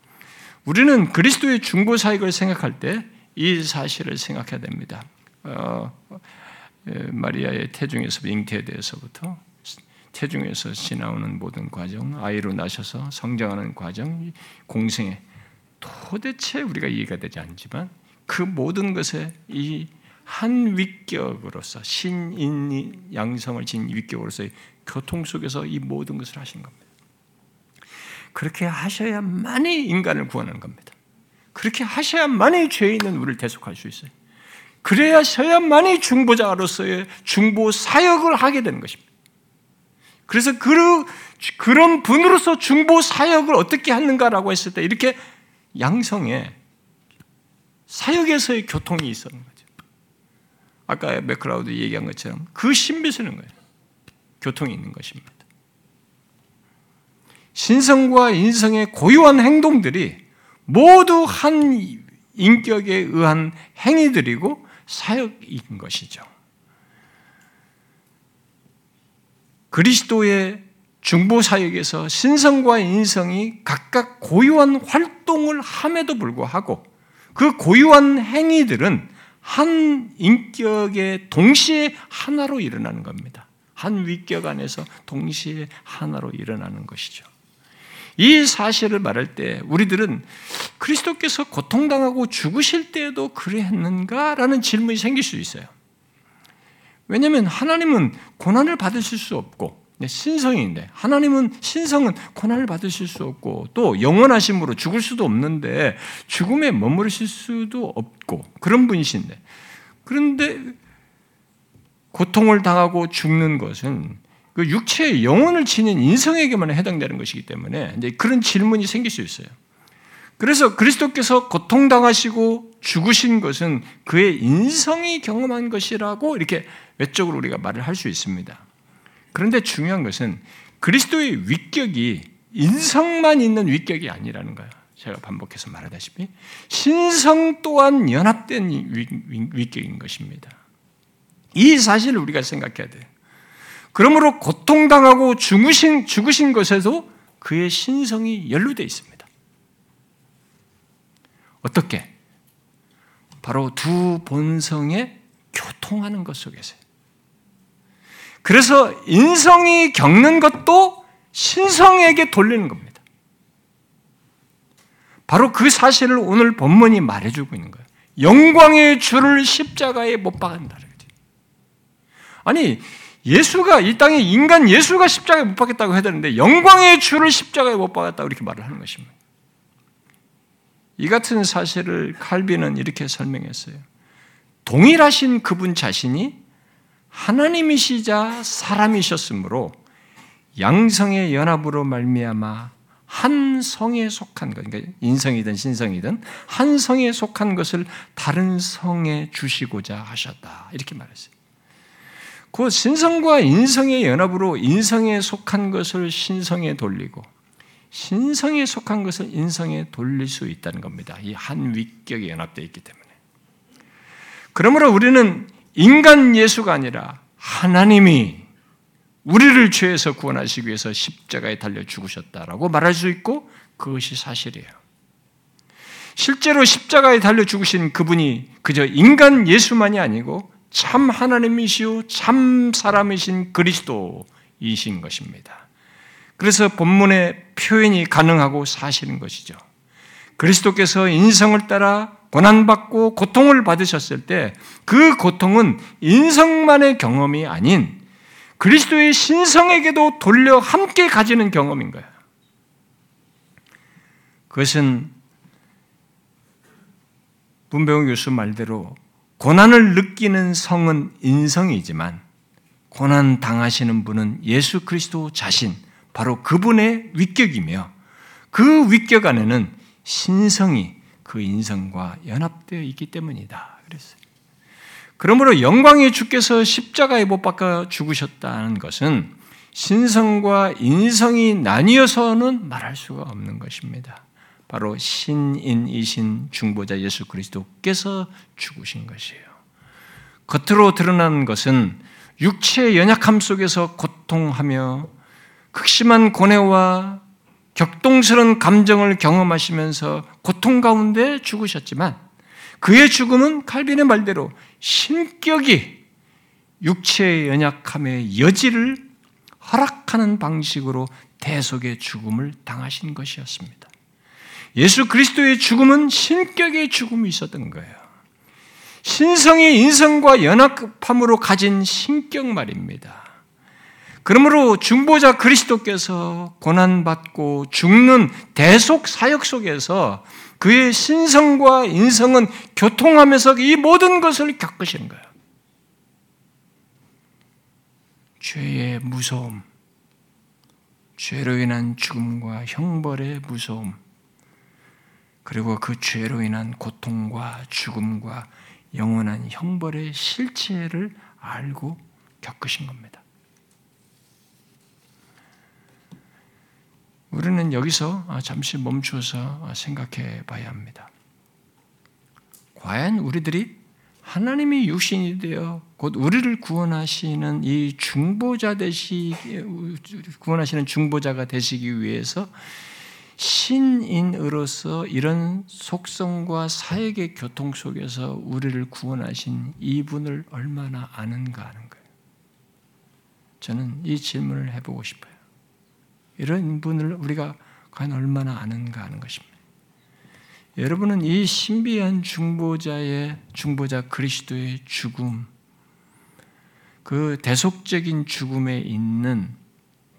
우리는 그리스도의 중보 사역을 생각할 때 이 사실을 생각해야 됩니다. 어, 마리아의 태중에서 잉태에 대해서부터 태중에서 지나오는 모든 과정, 아이로 나셔서 성장하는 과정, 공생에 도대체 우리가 이해가 되지 않지만 그 모든 것에 이 한 위격으로서 신인 양성을 진 위격으로서의 교통 속에서 이 모든 것을 하신 겁니다. 그렇게 하셔야만이 인간을 구원하는 겁니다. 그렇게 하셔야만이 죄 있는 우리를 대속할 수 있어요. 그래야 셔야만이 중보자로서의 중보 사역을 하게 되는 것입니다. 그래서 그, 그런 분으로서 중보 사역을 어떻게 하는가라고 했을 때 이렇게 양성에 사역에서의 교통이 있었는 거죠. 아까 맥크라우드 얘기한 것처럼 그 신비스는 거예요. 교통이 있는 것입니다. 신성과 인성의 고유한 행동들이 모두 한 인격에 의한 행위들이고 사역인 것이죠. 그리스도의 중보 사역에서 신성과 인성이 각각 고유한 활동을 함에도 불구하고 그 고유한 행위들은 한 인격의 동시에 하나로 일어나는 겁니다. 한 위격 안에서 동시에 하나로 일어나는 것이죠. 이 사실을 말할 때 우리들은 그리스도께서 고통당하고 죽으실 때에도 그랬는가라는 질문이 생길 수 있어요. 왜냐하면 하나님은 고난을 받으실 수 없고 신성인데 하나님은 신성은 고난을 받으실 수 없고 또 영원하심으로 죽을 수도 없는데 죽음에 머무르실 수도 없고 그런 분이신데 그런데 고통을 당하고 죽는 것은 그 육체의 영혼을 지닌 인성에게만 해당되는 것이기 때문에 이제 그런 질문이 생길 수 있어요. 그래서 그리스도께서 고통당하시고 죽으신 것은 그의 인성이 경험한 것이라고 이렇게 외적으로 우리가 말을 할 수 있습니다. 그런데 중요한 것은 그리스도의 위격이 인성만 있는 위격이 아니라는 거예요. 제가 반복해서 말하다시피 신성 또한 연합된 위격인 것입니다. 이 사실을 우리가 생각해야 돼요. 그러므로 고통당하고 죽으신, 죽으신 것에도 그의 신성이 연루되어 있습니다. 어떻게? 바로 두 본성의 교통하는 것 속에서. 그래서 인성이 겪는 것도 신성에게 돌리는 겁니다. 바로 그 사실을 오늘 본문이 말해주고 있는 거예요. 영광의 주를 십자가에 못 박은다. 아니, 예수가 이 땅에 인간 예수가 십자가에 못 박겠다고 해야 되는데 영광의 주를 십자가에 못 박았다고 이렇게 말을 하는 것입니다. 이 같은 사실을 칼빈은 이렇게 설명했어요. 동일하신 그분 자신이 하나님이시자 사람이셨으므로 양성의 연합으로 말미암아 한 성에 속한 것, 그러니까 인성이든 신성이든 한 성에 속한 것을 다른 성에 주시고자 하셨다. 이렇게 말했어요. 그 신성과 인성의 연합으로 인성에 속한 것을 신성에 돌리고 신성에 속한 것을 인성에 돌릴 수 있다는 겁니다. 이 한 위격에 연합되어 있기 때문에. 그러므로 우리는 인간 예수가 아니라 하나님이 우리를 죄에서 구원하시기 위해서 십자가에 달려 죽으셨다라고 말할 수 있고 그것이 사실이에요. 실제로 십자가에 달려 죽으신 그분이 그저 인간 예수만이 아니고 참 하나님이시오 참 사람이신 그리스도이신 것입니다. 그래서 본문의 표현이 가능하고 사실인 것이죠. 그리스도께서 인성을 따라 고난받고 고통을 받으셨을 때 그 고통은 인성만의 경험이 아닌 그리스도의 신성에게도 돌려 함께 가지는 경험인 거예요. 그것은 문병우 교수 말대로 고난을 느끼는 성은 인성이지만 고난 당하시는 분은 예수 그리스도 자신, 바로 그분의 위격이며 그 위격 안에는 신성이 그 인성과 연합되어 있기 때문이다. 그랬어요. 그러므로 영광의 주께서 십자가에 못 박아 죽으셨다는 것은 신성과 인성이 나뉘어서는 말할 수가 없는 것입니다. 바로 신인이신 중보자 예수 그리스도께서 죽으신 것이에요. 겉으로 드러난 것은 육체의 연약함 속에서 고통하며 극심한 고뇌와 격동스러운 감정을 경험하시면서 고통 가운데 죽으셨지만 그의 죽음은 칼빈의 말대로 신격이 육체의 연약함의 여지를 허락하는 방식으로 대속의 죽음을 당하신 것이었습니다. 예수 그리스도의 죽음은 신격의 죽음이 있었던 거예요. 신성의 인성과 연합함으로 가진 신격 말입니다. 그러므로 중보자 그리스도께서 고난받고 죽는 대속 사역 속에서 그의 신성과 인성은 교통하면서 이 모든 것을 겪으신 거예요. 죄의 무서움, 죄로 인한 죽음과 형벌의 무서움, 그리고 그 죄로 인한 고통과 죽음과 영원한 형벌의 실체를 알고 겪으신 겁니다. 우리는 여기서 잠시 멈추어서 생각해 봐야 합니다. 과연 우리들이 하나님이 육신이 되어 곧 우리를 구원하시는 이 중보자 되시 구원하시는 중보자가 되시기 위해서 신인으로서 이런 속성과 사역의 교통 속에서 우리를 구원하신 이분을 얼마나 아는가 하는 거예요. 저는 이 질문을 해보고 싶어요. 이런 분을 우리가 과연 얼마나 아는가 하는 것입니다. 여러분은 이 신비한 중보자의 중보자 그리스도의 죽음, 그 대속적인 죽음에 있는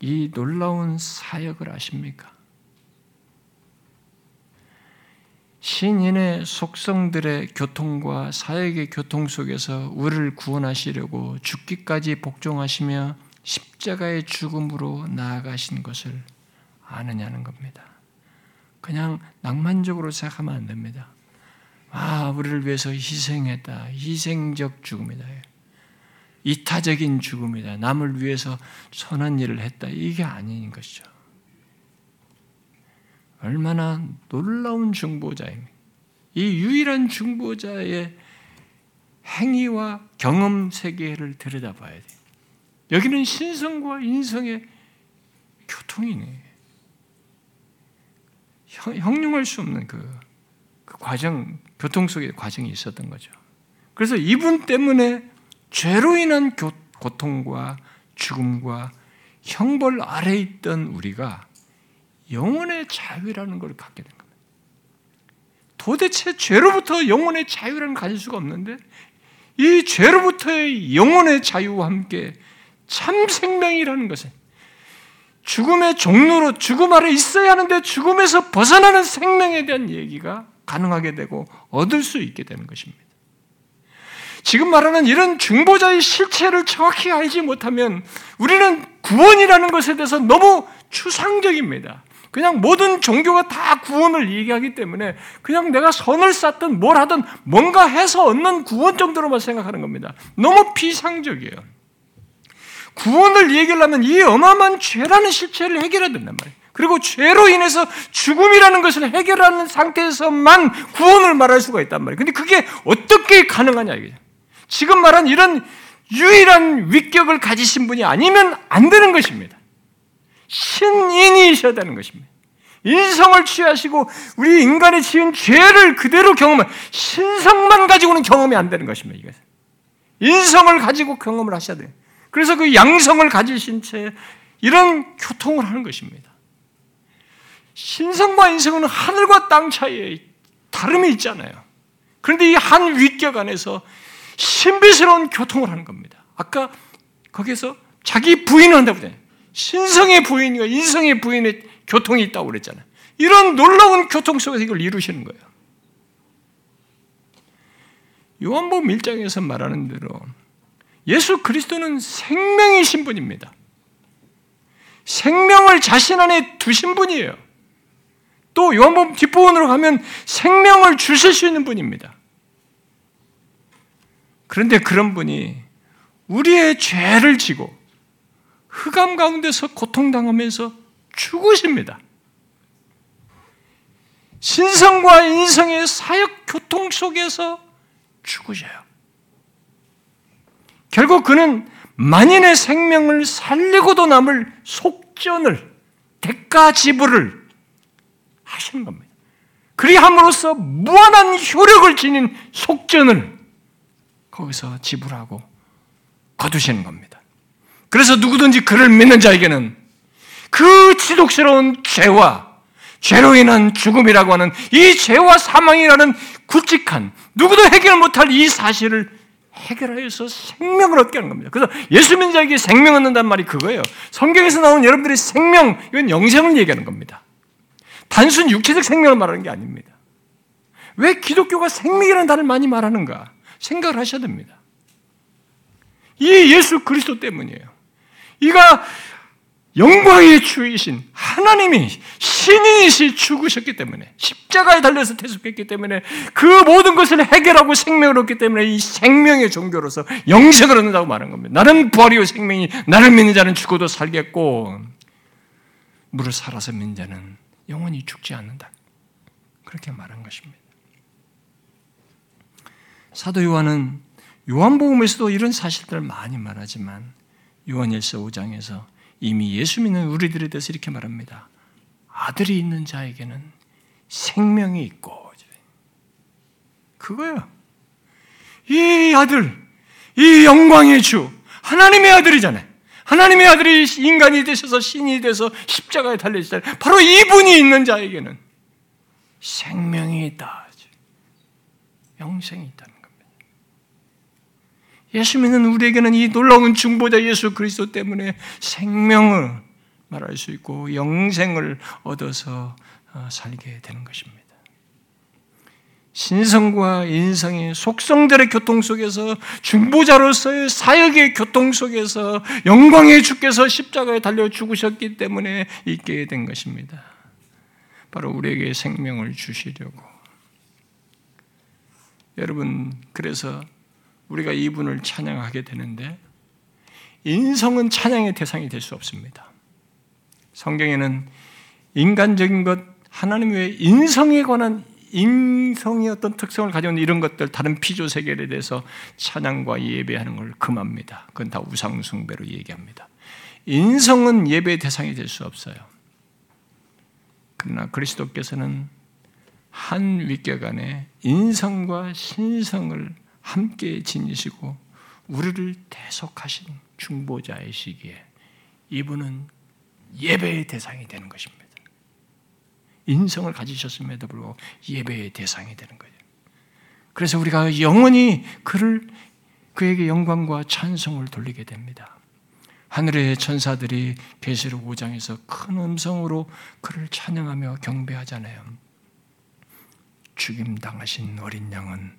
이 놀라운 사역을 아십니까? 신인의 속성들의 교통과 사역의 교통 속에서 우리를 구원하시려고 죽기까지 복종하시며 십자가의 죽음으로 나아가신 것을 아느냐는 겁니다. 그냥 낭만적으로 생각하면 안 됩니다. 아, 우리를 위해서 희생했다. 희생적 죽음이다. 이타적인 죽음이다. 남을 위해서 선한 일을 했다. 이게 아닌 것이죠. 얼마나 놀라운 중보자입니까? 이 유일한 중보자의 행위와 경험 세계를 들여다봐야 돼요. 여기는 신성과 인성의 교통이네. 형용할 수 없는 그, 그 과정, 교통 속의 과정이 있었던 거죠. 그래서 이분 때문에 죄로 인한 교, 고통과 죽음과 형벌 아래 있던 우리가 영혼의 자유라는 걸 갖게 된 겁니다. 도대체 죄로부터 영혼의 자유라는 가질 수가 없는데 이 죄로부터의 영혼의 자유와 함께 참 생명이라는 것은 죽음의 종로로 죽음 아래 있어야 하는데 죽음에서 벗어나는 생명에 대한 얘기가 가능하게 되고 얻을 수 있게 되는 것입니다. 지금 말하는 이런 중보자의 실체를 정확히 알지 못하면 우리는 구원이라는 것에 대해서 너무 추상적입니다. 그냥 모든 종교가 다 구원을 얘기하기 때문에 그냥 내가 선을 쌓든 뭘 하든 뭔가 해서 얻는 구원 정도로만 생각하는 겁니다. 너무 비상적이에요. 구원을 얘기하려면 이 어마어마한 죄라는 실체를 해결해야 된단 말이에요. 그리고 죄로 인해서 죽음이라는 것을 해결하는 상태에서만 구원을 말할 수가 있단 말이에요. 근데 그게 어떻게 가능하냐 이게. 지금 말한 이런 유일한 위격을 가지신 분이 아니면 안 되는 것입니다. 신인이셔야 되는 것입니다. 인성을 취하시고 우리 인간이 지은 죄를 그대로 경험한 신성만 가지고는 경험이 안 되는 것입니다. 이것은. 인성을 가지고 경험을 하셔야 돼요. 그래서 그 양성을 가지신 채 이런 교통을 하는 것입니다. 신성과 인성은 하늘과 땅 사이에 다름이 있잖아요. 그런데 이 한 위격 안에서 신비스러운 교통을 하는 겁니다. 아까 거기서 자기 부인을 한다고 그랬 신성의 부인과 인성의 부인의 교통이 있다고 그랬잖아요. 이런 놀라운 교통 속에서 이걸 이루시는 거예요. 요한복음 1장에서 말하는 대로 예수 그리스도는 생명이신 분입니다. 생명을 자신 안에 두신 분이에요. 또 요한복음 뒷부분으로 가면 생명을 주실 수 있는 분입니다. 그런데 그런 분이 우리의 죄를 지고 흑암 가운데서 고통당하면서 죽으십니다. 신성과 인성의 사역 교통 속에서 죽으셔요. 결국 그는 만인의 생명을 살리고도 남을 속전을 대가 지불을 하신 겁니다. 그리함으로써 무한한 효력을 지닌 속전을 거기서 지불하고 거두시는 겁니다. 그래서 누구든지 그를 믿는 자에게는 그 지독스러운 죄와 죄로 인한 죽음이라고 하는 이 죄와 사망이라는 굵직한 누구도 해결 못할 이 사실을 해결하여서 생명을 얻게 하는 겁니다. 그래서 예수 믿는 자에게 생명 얻는단 말이 그거예요. 성경에서 나오는 여러분들의 생명, 이건 영생을 얘기하는 겁니다. 단순 육체적 생명을 말하는 게 아닙니다. 왜 기독교가 생명이라는 단어를 많이 말하는가? 생각을 하셔야 됩니다. 이 예수 그리스도 때문이에요. 이가 영광의 주이신 하나님이 신인이시 죽으셨기 때문에 십자가에 달려서 대속했기 때문에 그 모든 것을 해결하고 생명을 얻기 때문에 이 생명의 종교로서 영생을 얻는다고 말한 겁니다. 나는 부활이요 생명이 나를 믿는 자는 죽어도 살겠고 무릇 살아서 믿는 자는 영원히 죽지 않는다. 그렇게 말한 것입니다. 사도 요한은 요한복음에서도 이런 사실들을 많이 말하지만 요한일서 5장에서 이미 예수 믿는 우리들에 대해서 이렇게 말합니다. 아들이 있는 자에게는 생명이 있고 그거야. 이 아들, 이 영광의 주, 하나님의 아들이잖아요. 하나님의 아들이 인간이 되셔서 신이 돼서 십자가에 달려있잖아요. 바로 이분이 있는 자에게는 생명이 있다. 영생이 겁니다. 예수 믿는 우리에게는 이 놀라운 중보자 예수 그리스도 때문에 생명을 말할 수 있고 영생을 얻어서 어, 살게 되는 것입니다. 신성과 인성의 속성들의 교통 속에서 중보자로서의 사역의 교통 속에서 영광의 주께서 십자가에 달려 죽으셨기 때문에 있게 된 것입니다. 바로 우리에게 생명을 주시려고. 여러분, 그래서 우리가 이분을 찬양하게 되는데, 인성은 찬양의 대상이 될 수 없습니다. 성경에는 인간적인 것, 하나님 외에 인성에 관한 인성의 어떤 특성을 가져온 이런 것들, 다른 피조 세계에 대해서 찬양과 예배하는 걸 금합니다. 그건 다 우상숭배로 얘기합니다. 인성은 예배 대상이 될 수 없어요. 그러나 그리스도께서는 한 윗격 안에 인성과 신성을 함께 지니시고 우리를 대속하신 중보자이시기에 이분은 예배의 대상이 되는 것입니다. 인성을 가지셨음에도 불구하고 예배의 대상이 되는 거예요. 그래서 우리가 영원히 그를 그에게 영광과 찬송을 돌리게 됩니다. 하늘의 천사들이 계시록 5장에서 큰 음성으로 그를 찬양하며 경배하잖아요. 죽임 당하신 어린 양은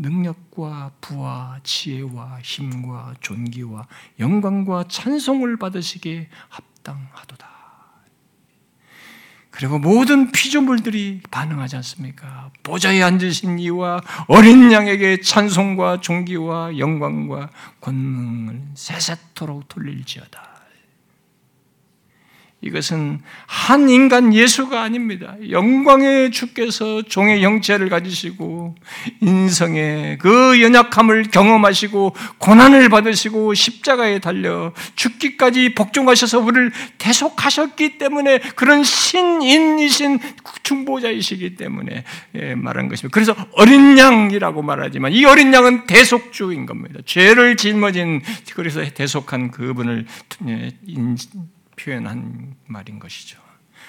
능력과 부와 지혜와 힘과 존귀와 영광과 찬송을 받으시기에 합당하도다. 그리고 모든 피조물들이 반응하지 않습니까? 보좌에 앉으신 이와 어린 양에게 찬송과 존귀와 영광과 권능을 세세토록 돌릴지어다. 이것은 한 인간 예수가 아닙니다. 영광의 주께서 종의 형체를 가지시고 인성의 그 연약함을 경험하시고 고난을 받으시고 십자가에 달려 죽기까지 복종하셔서 우리를 대속하셨기 때문에 그런 신인이신 중보자이시기 때문에 예, 말한 것입니다. 그래서 어린 양이라고 말하지만 이 어린 양은 대속주인 겁니다. 죄를 짊어진 그래서 대속한 그분을 예, 표현한 말인 것이죠.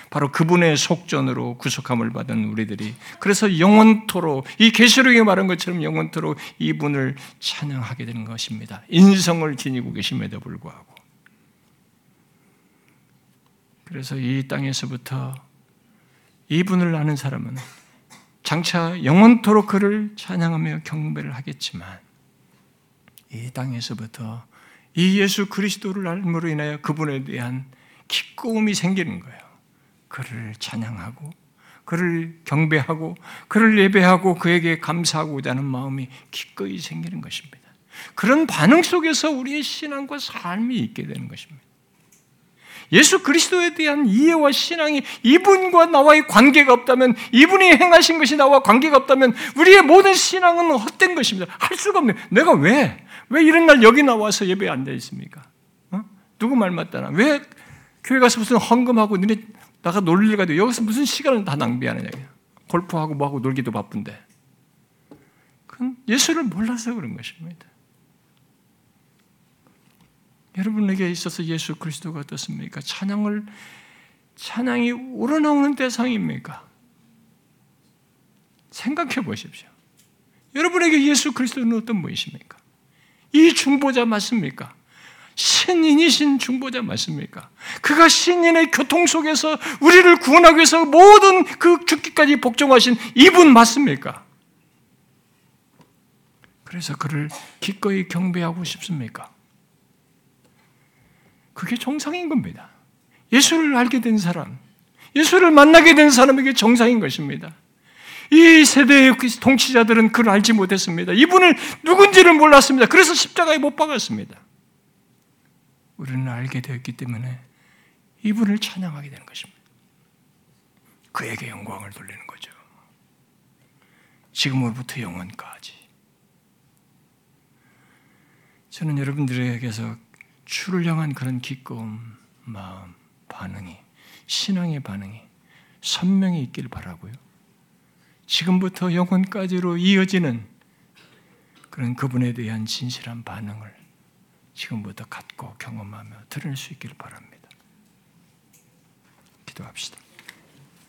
바로 그분의 속전으로 구속함을 받은 우리들이 그래서 영원토록 이 계시록에 말한 것처럼 영원토록 이분을 찬양하게 되는 것입니다. 인성을 지니고 계심에도 불구하고 그래서 이 땅에서부터 이분을 아는 사람은 장차 영원토록 그를 찬양하며 경배를 하겠지만 이 땅에서부터 이 예수 그리스도를 알므로 인하여 그분에 대한 기꺼움이 생기는 거예요. 그를 찬양하고 그를 경배하고 그를 예배하고 그에게 감사하고자 하는 마음이 기꺼이 생기는 것입니다. 그런 반응 속에서 우리의 신앙과 삶이 있게 되는 것입니다. 예수 그리스도에 대한 이해와 신앙이 이분과 나와의 관계가 없다면, 이분이 행하신 것이 나와 관계가 없다면, 우리의 모든 신앙은 헛된 것입니다. 할 수가 없네요. 내가 왜, 왜 이런 날 여기 나와서 예배 안 돼 있습니까? 어? 누구 말 맞다나? 왜 교회 가서 무슨 헌금하고 너네 나가 놀릴 가도 여기서 무슨 시간을 다 낭비하느냐. 골프하고 뭐하고 놀기도 바쁜데. 그건 예수를 몰라서 그런 것입니다. 여러분에게 있어서 예수 그리스도가 어떻습니까? 찬양을 찬양이 우러나오는 대상입니까? 생각해 보십시오. 여러분에게 예수 그리스도는 어떤 분이십니까? 이 중보자 맞습니까? 신인이신 중보자 맞습니까? 그가 신인의 교통 속에서 우리를 구원하기 위해서 모든 그 죽기까지 복종하신 이분 맞습니까? 그래서 그를 기꺼이 경배하고 싶습니까? 그게 정상인 겁니다. 예수를 알게 된 사람, 예수를 만나게 된 사람에게 정상인 것입니다. 이 세대의 그 통치자들은 그를 알지 못했습니다. 이분을 누군지를 몰랐습니다. 그래서 십자가에 못 박았습니다. 우리는 알게 되었기 때문에 이분을 찬양하게 되는 것입니다. 그에게 영광을 돌리는 거죠. 지금으로부터 영원까지. 저는 여러분들에게서 주를 향한 그런 기꺼움, 마음, 반응이, 신앙의 반응이 선명히 있길 바라고요. 지금부터 영원까지로 이어지는 그런 그분에 대한 진실한 반응을 지금부터 갖고 경험하며 들을 수 있기를 바랍니다. 기도합시다.